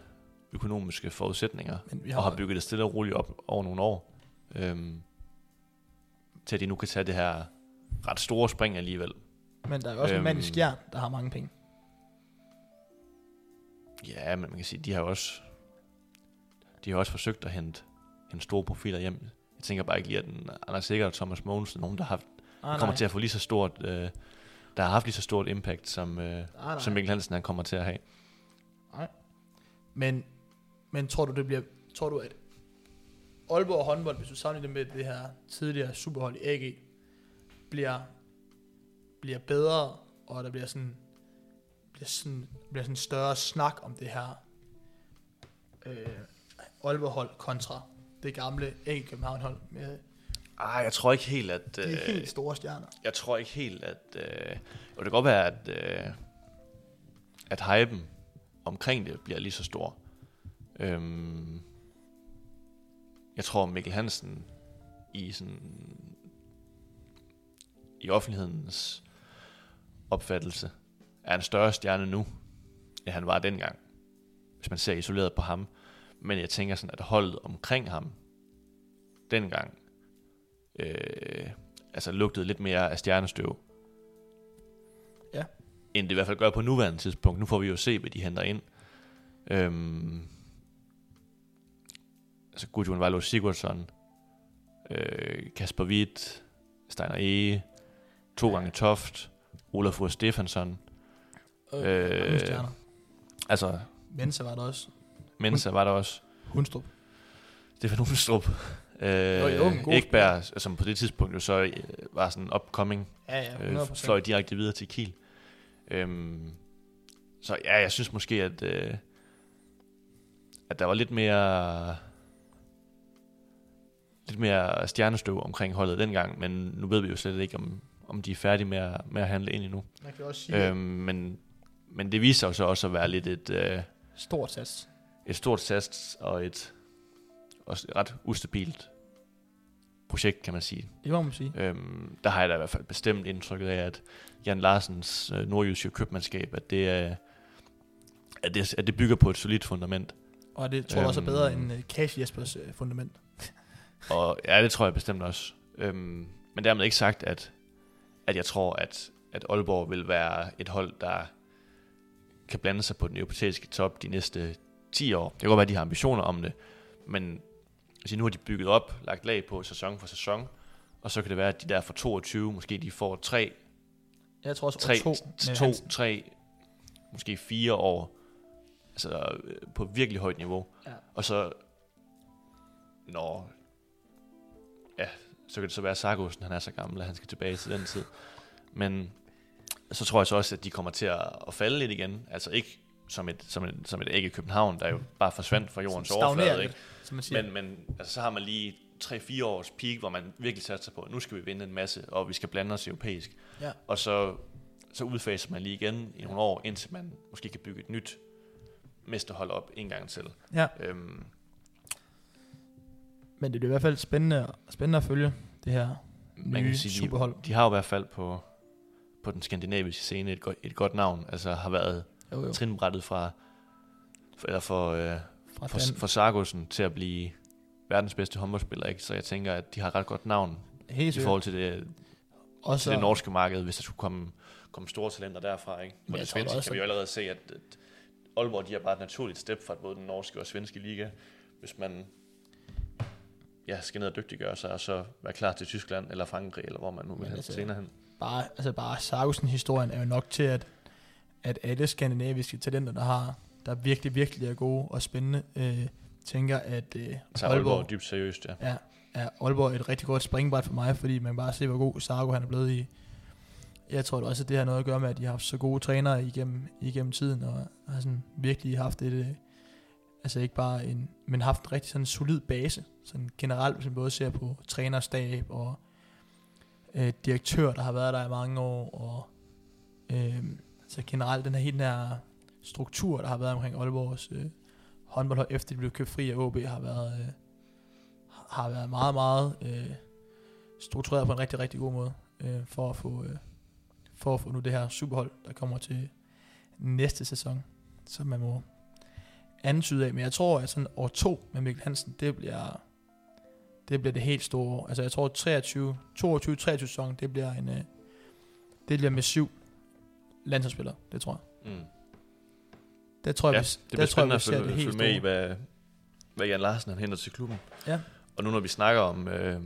økonomiske forudsætninger, Men vi har, og har bygget det stille og roligt op over nogle år, øhm, til at de nu kan tage det her ret store spring alligevel. men der er jo også øhm, en mand i Øhm. Skjern, der har mange penge. Ja, men man kan sige, de har jo også, de har også forsøgt at hente, hente store profiler hjem. Jeg tænker bare ikke lige, at den, Anders Sikker og Thomas Mogensen, nogen, der har haft, Ah, kommer nej. til at få lige så stort, øh, der har haft lige så stort impact, som, øh, Ah, nej. som Mikkel Hansen han kommer til at have. Men, men tror du, det bliver, tror du, at Aalborg håndbold, hvis du sammenligner det med det her tidligere superhold i AG, bliver, bliver bedre, og der bliver sådan, bliver sådan, bliver sådan større snak om det her øh, Aalborg-hold kontra det gamle AK København-hold med Ej, jeg tror ikke helt, at... de Øh, helt store stjerner. jeg tror ikke helt, at... Øh, og det kan godt være, at, øh, at hypen omkring det bliver lige så stor. Øhm, jeg tror, Mikkel Hansen i sådan i offentlighedens opfattelse er en større stjerne nu, end han var dengang, hvis man ser isoleret på ham. Men jeg tænker sådan, at holdet omkring ham dengang øh, altså lugtede lidt mere af stjernestøv. End det i hvert fald gør på nuværende tidspunkt. Nu får vi jo se, hvad de henter ind. Øhm, altså Gudjon Vejlo Sigurdsson, øh, Kasper Witt, Steiner Ege, to gange Toft, Olafur Stefansson. Øh, Øh. Altså, Mensa var der også. Mensa var der også. Hundstrup. Stefan Ulstrup. Øh, Jo, Ekberg, som på det tidspunkt jo så øh, var sådan upcoming, Ja, ja, øh, 100%. fløj direkte videre til Kiel. Øhm, så ja, jeg synes måske, at, øh, at der var lidt mere lidt mere stjernestøv omkring holdet dengang, men nu ved vi jo slet ikke, om, om de er færdige med at, med at handle ind endnu. Man kan også sige, Øhm, men, men det viser jo så også at være lidt et, øh, stort sats. et stort sats og et også et ret ustabilt projekt, kan man sige. Det må man sige. Øhm, der har jeg da i hvert fald bestemt indtrykket af, at Jan Larsens øh, nordjyske købmandskab, at det, er, at, det, at det bygger på et solidt fundament. Og det tror jeg også er bedre Øhm. end uh, Cash Jespers uh, fundament. [LAUGHS] Og ja, det tror jeg bestemt også. Øhm, men dermed ikke sagt, at, at jeg tror, at, at Aalborg vil være et hold, der kan blande sig på den europæiske top de næste 10 år. Det kan godt være, at de har ambitioner om det, men altså, nu har de bygget op, lagt lag på sæson for sæson, og så kan det være, at de der for 22, måske de får tre, Jeg tror også tre, år to med to, Hansen. tre, måske fire år, altså øh, på virkelig højt niveau. Ja. Og så, når, ja, så kan det så være, at Sargussen, han er så gammel, at han skal tilbage til den tid. Men så tror jeg så også, at de kommer til at, at falde lidt igen. Altså ikke som et, som et, som et æg i København, der jo bare forsvandt fra jordens overflade. Ikke? som man siger. Men, men altså, så har man lige 3-4 års peak, hvor man virkelig satser på, at nu skal vi vinde en masse, og vi skal blande os europæisk. Ja. Og så, så udfaser man lige igen i nogle år, indtil man måske kan bygge et nyt mesterhold op en gang til. Ja. Øhm, Men det er i hvert fald spændende, spændende at følge det her man nye kan sige, de, superhold. de har jo i hvert fald på, på den skandinaviske scene et, godt, et godt navn. Altså har været Jo, jo. trinbrættet fra, eller for, øh, Fra for, for Sargussen til at blive verdens bedste håndboldspiller. Ikke? Så jeg tænker, at de har et ret godt navn Helt i forhold til det, Og til det norske marked, hvis der skulle komme, komme store talenter derfra. Ikke? På det svenske også, kan vi jo allerede se, at, at Aalborg de har bare et naturligt step fra både den norske og svenske liga, hvis man ja, skal ned og dygtiggøre sig, og så være klar til Tyskland eller Frankrig, eller hvor man nu vil hen altså, senere hen. bare, altså bare Sargussen-historien er jo nok til, at, at alle skandinaviske talenter, der har, der virkelig, virkelig er gode og spændende, øh, tænker, at øh, Så Aalborg er dybt seriøst, ja. ja, er Aalborg et rigtig godt springbræt for mig, fordi man bare se, hvor god Sargo han er blevet i. Jeg tror også, at det har noget at gøre med, at de har haft så gode trænere igennem, igennem tiden, og har sådan virkelig haft et, øh, altså ikke bare en, men haft en rigtig sådan solid base, sådan generelt, hvis man både ser på trænerstab og øh, direktør, der har været der i mange år, og øh, så generelt den her hele der struktur, der har været omkring Aalborgs øh, håndboldhold, efter de blev købt fri af OB, har været, øh, har været meget, meget øh, struktureret på en rigtig, rigtig god måde, øh, for, at få, øh, for at få nu det her superhold, der kommer til næste sæson, som man må antyde af. Men jeg tror, at sådan år to med Mikkel Hansen, det bliver, det bliver det helt store år. Altså jeg tror, 23, 22-23 sæson, det bliver en, øh, det bliver med syv landsholdsspillere, det tror jeg. Mm. Det tror jeg, Ja, vi, det der tror jeg, at følge, følge med i, hvad, hvad Jan Larsen han henter til klubben. Ja. Og nu når vi snakker om, øh,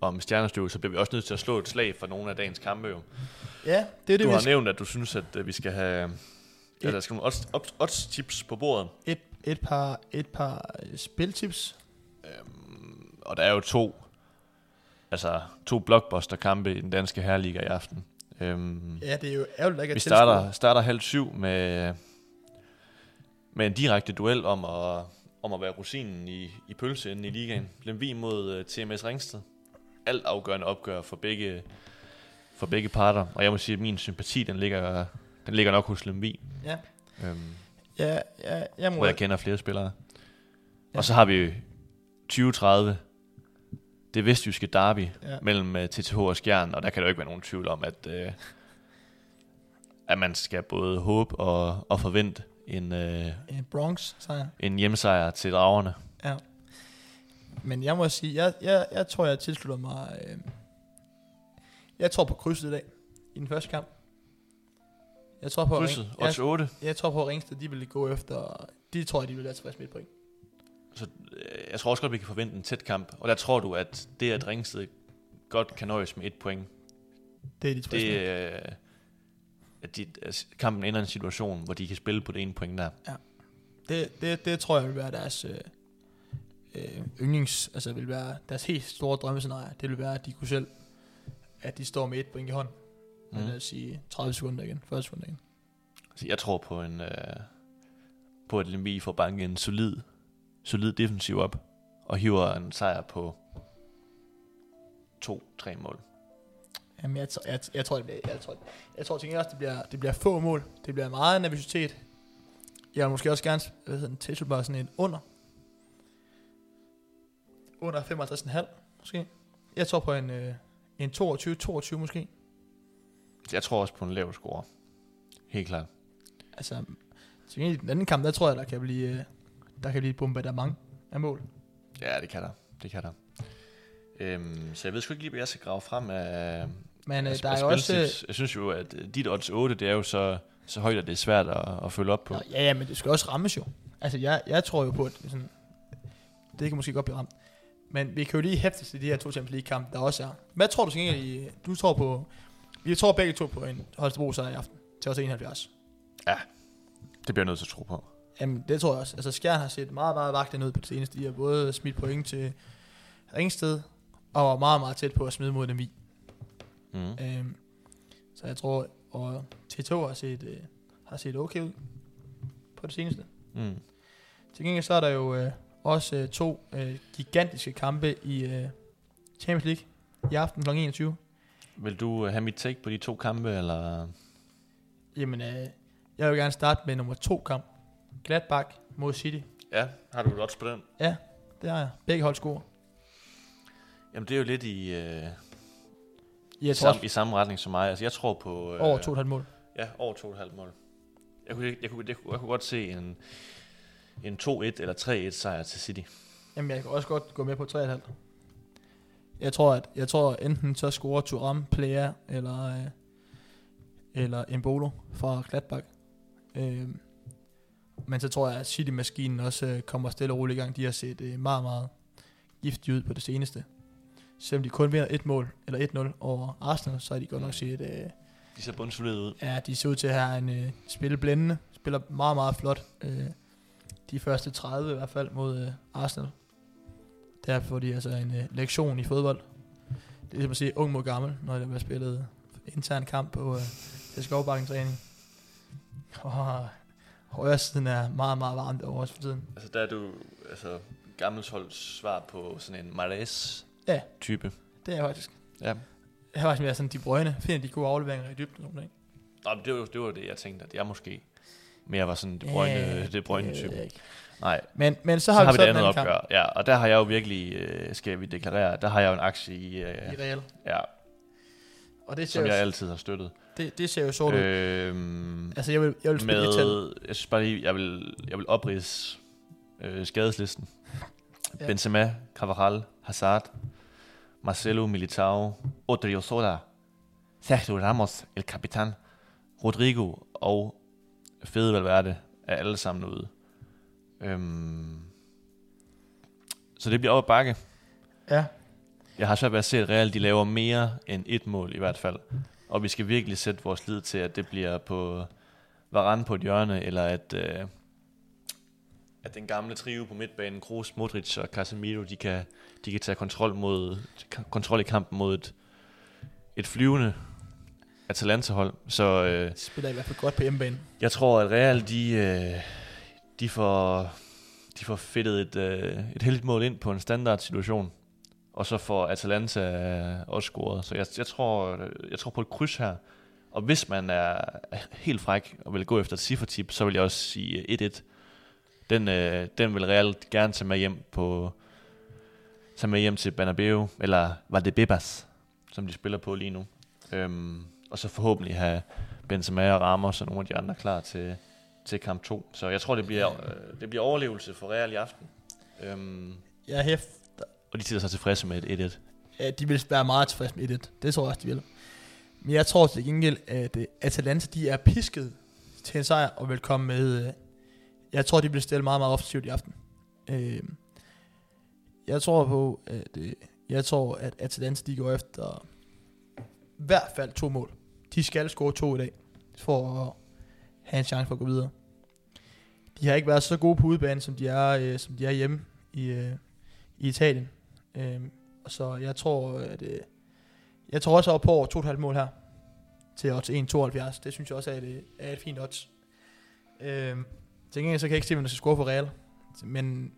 om stjernestøv, så bliver vi også nødt til at slå et slag for nogle af dagens kampe. Jo. Ja, det er det, Du har skal. nævnt, at du synes, at øh, vi skal have... Ja, der skal nogle odds, odds, odds tips på bordet. Et, et par, et par øh, spiltips. Øhm, og der er jo to, altså to blockbuster-kampe i den danske herreliga i aften. Øhm, Ja, det er jo ærgerligt, at ikke er vi starter, starter halv syv med, med en direkte duel om at, om at være rosinen i, i pølseenden i ligaen. Lemvi mod uh, TMS Ringsted. Alt afgørende opgør for begge, for begge parter. Og jeg må sige, at min sympati, den ligger, den ligger nok hos Lemvi. Ja. Øhm, Ja, ja, jeg må... hvor jeg kender flere spillere. Ja. Og så har vi 2030, det vestjyske derby Ja. mellem uh, TTH og Skjern, og der kan der jo ikke være nogen tvivl om, at, uh, at man skal både håbe og, og forvente en, uh, En Bronx, sejr. en hjemmesejr til dragerne. Ja. Men jeg må sige, jeg, jeg, jeg tror, jeg tilslutter mig... Øh, jeg tror på krydset i dag, i den første kamp. Jeg tror på, Krydset, Ring- odds 8. jeg, jeg tror på, at Ringsted, de vil gå efter... De tror jeg, de vil være tilfredse med et point. Så øh, jeg tror også godt, vi kan forvente en tæt kamp. Og der tror du, at det, at Ringsted godt kan nøjes med et point, Det er de det øh, at de, at kampen ender i en situation, hvor de kan spille på det ene point der. Det, det, det tror jeg vil være deres øh, øh, yndlings... Altså vil være deres helt store drømmescenarie. Det vil være, at de kunne selv... At de står med et point i hånden. Mm. Mm. Lad os sige 30 sekunder igen, 40 sekunder igen. Så jeg tror på en øh, på at Lemvig får banket en solid, solid defensiv op, og hiver en sejr på to-tre mål. Jamen, jeg, tror- jeg, jeg, tror, det bliver, jeg tror, jeg tror til gengæld også, det bliver, det bliver få mål. Det bliver meget nervøsitet. Jeg vil måske også gerne hvad hedder den, tilslutte mig sådan en under. Under 55,5 måske. Jeg tror på en, øh, en 22-22 måske. Jeg tror også på en lav score. Helt klart. Altså, til gengæld den anden kamp, der tror jeg, der kan blive, øh, der kan blive et bombardement af mål. Ja, det kan der. Det kan der. Øhm, så jeg ved sgu ikke lige, hvad jeg skal grave frem af, Men øh, af- der af er også... Øh. Jeg synes jo, at øh, dit odds 8, det er jo så, så højt, at det er svært at, at følge op på. Nå, ja, ja, men det skal også rammes jo. Altså, jeg, jeg tror jo på, at det, sådan, det kan måske godt blive ramt. Men vi kan jo lige hæfte til de her to Champions League-kampe, der også er. Hvad tror du til gengæld, i, du tror på... Vi tror begge to på en Holstebro sejr i aften til også 71. Det bliver jeg nødt til at tro på. Jamen, det tror jeg også. Altså, Skjern har set meget, meget vagtende ud på det seneste. De har både smidt point til Ringsted, og var meget, meget tæt på at smide mod dem i. Mm. Øhm, så jeg tror, og T2 har set, øh, har set okay ud på det seneste. Mm. Til gengæld så er der jo øh, også øh, to øh, gigantiske kampe i øh, Champions League i aften kl. 21. Vil du øh, have mit take på de to kampe, eller... Jamen, øh, jeg vil gerne starte med nummer to kamp. Gladbach mod City. Ja, har du odds på den? Det har jeg. Begge hold scorer. Jamen, det er jo lidt i, øh, Jeg i, tror samme, også i samme retning som mig. Altså, jeg tror på... Øh, over to og et halvt mål. Ja, over 2,5 mål. Jeg kunne, jeg, kunne, jeg, kunne, jeg kunne godt se en, en 2-1 eller 3-1 sejr til City. Jamen, jeg kan også godt gå med på 3,5. Jeg tror, at jeg tror enten så scorer Thuram, Player eller, øh, eller Embolo fra Gladbach. Øh, men så tror jeg, at City-maskinen også øh, kommer stille og roligt i gang. De har set øh, meget, meget giftige ud på det seneste. Selvom de kun vinder et mål, eller 1-0 over Arsenal, så har de godt nok set, øh, De ser bundsolide ud. ja, de ser ud til at have en øh, spille blændende. Spiller meget, meget flot. Øh, de første 30 i hvert fald mod øh, Arsenal. Der får de altså en øh, lektion i fodbold. Det er som at sige ung mod gammel, når der bliver spillet intern kamp på øh, skovbakken træning. Og højre siden er meget, meget varmt over os for tiden. Altså, der er du altså, gammelsholds svar på sådan en Marais Ja. type. Det er jeg faktisk. Ja. Jeg har faktisk mere sådan de brøgne. Finder de gode afleveringer i dybden. Nogle dage. Nå, men det var, det var det, jeg tænkte, at jeg måske mere var sådan det brøgne, Ja, det brøgne type. ikke. Nej, Men, men så så har, har vi det andet anden kamp opgør. Ja, og der har jeg jo virkelig, øh, skal vi deklarere, der har jeg jo en aktie i, øh, i Real. ja, Og det som jeg altid har støttet. Det, det ser jo sort ud. Øhm, Altså, jeg vil, jeg vil det tal. med, jeg synes bare lige, jeg vil, jeg vil oprise øh, skadeslisten. Ja. Benzema, Carvajal, Hazard, Marcelo Militao, Odriozola, Sergio Ramos, El Capitan, Rodrigo og Fede Valverde er alle sammen ude. Øhm, så det bliver op ad bakke. Ja, Jeg har svært ved at se, at Real de laver mere end et mål i hvert fald. Og vi skal virkelig sætte vores lid til, at det bliver på Varane på et hjørne, eller at, øh, at den gamle trio på midtbanen, Kroos, Modric og Casemiro, de kan, de kan tage kontrol, mod, kontrol i kampen mod et, et flyvende Atalanta-hold. Så øh, de spiller i hvert fald godt på hjemmebane. jeg tror, at Real, de, øh, de får, de får fedtet et, øh, et heldigt mål ind på en standard situation, og så får Atalanta øh, også scoret. Så jeg, jeg, tror, øh, jeg tror på et kryds her. Og hvis man er helt fræk og vil gå efter et ciffertip, så vil jeg også sige øh, 1-1. Den, øh, den vil Real gerne tage med hjem på tage med hjem til Bernabeu, eller Valdebebas, som de spiller på lige nu. Øhm, og så forhåbentlig have Benzema og Ramos og nogle af de andre klar til, til kamp 2. Så jeg tror, det bliver, øh, det bliver overlevelse for Real i aften. Øhm, Jeg hæfter og de sidder sig tilfredse med et 1-1. Ja, de vil være meget tilfredse med 1-1. Det tror jeg også, de vil. Men jeg tror til gengæld, at øh, Atalanta, de er pisket til en sejr, og vil komme med... Øh, jeg tror, de vil stille meget, meget offensivt i aften. Øh, jeg tror på, at... Jeg tror, at Atalanta, de går efter... I hvert fald to mål. De skal score to i dag, for at have en chance for at gå videre. De har ikke været så gode på udebane, som de er, øh, som de er hjemme i, øh, i Italien. Øh, så jeg tror, at øh, jeg tror også op på over 2,5 mål her til odds 1,72. Det synes jeg også er et, øh, er et fint odds. Øh, til gengæld så kan jeg ikke se, hvem der skal score for Real. Men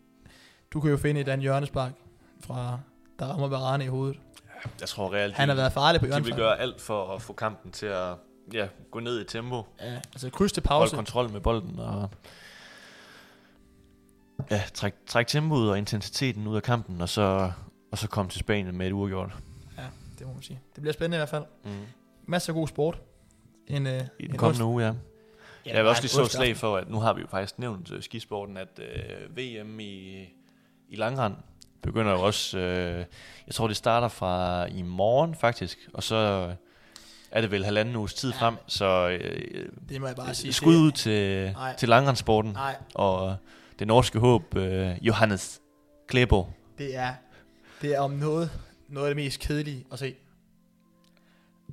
du kan jo finde et andet hjørnespark fra der rammer Varane i hovedet. Jeg tror Real, Han har været farlig på de vil hjørnespark. gøre alt for at få kampen til at ja, gå ned i tempo. Ja, altså kryds til pause. kontrol med bolden og ja, træk, træk tempoet og intensiteten ud af kampen, og så, og så komme til Spanien med et uafgjort. Det må man sige. Det bliver spændende i hvert fald. Mm. Masser af god sport. En, øh, I den en kommende uge, ja. Ja, Jeg vil også lige så slag for, at nu har vi jo faktisk nævnt uh, skisporten, at uh, VM i, i langrand begynder jo også, uh, jeg tror det starter fra i morgen faktisk, og så er det vel halvanden uges tid Ja. frem, så uh, Det må jeg bare sige. skud ud til, Nej. til langrandsporten Nej, og det norske håb, uh, Johannes Klebo. Det er, det er om noget, noget af det mest kedelige at se.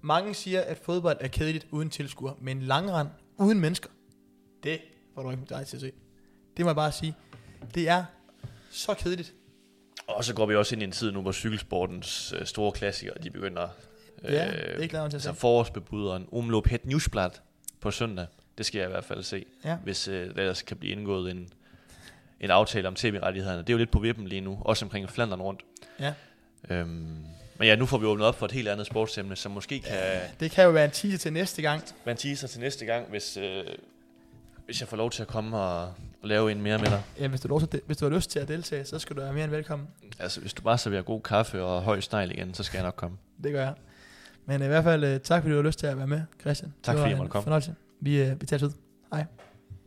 Mange siger, at fodbold er kedeligt uden tilskuer, men langrand uden mennesker, det får du ikke dig til at se. Det må jeg bare sige. Det er så kedeligt. Og så går vi også ind i en tid nu, hvor cykelsportens uh, store klassikere, de begynder Ja, det er ikke lavet til at altså se. forårsbebuderen Umlob Het Newsblad på søndag. Det skal jeg i hvert fald se. Ja. hvis øh, der ellers kan blive indgået en, en aftale om tv-rettighederne. Det er jo lidt på vippen lige nu, også omkring Flandern rundt. Ja. Øhm, men ja, nu får vi åbnet op for et helt andet sportsemne, som måske kan ja. Det kan jo være en teaser til næste gang. være en teaser til næste gang, hvis, øh, hvis jeg får lov til at komme og, og lave en mere med dig. Ja, hvis du, lov til, hvis du har lyst til at deltage, så skal du være mere end velkommen. Altså, hvis du bare serverer god kaffe og høj snegl igen, så skal jeg nok komme. Det gør jeg. Men i hvert fald, øh, tak fordi du har lyst til at være med, Christian. Tak fordi jeg måtte komme. Fornøjelse. Vi, øh, vi tager ud. Hej.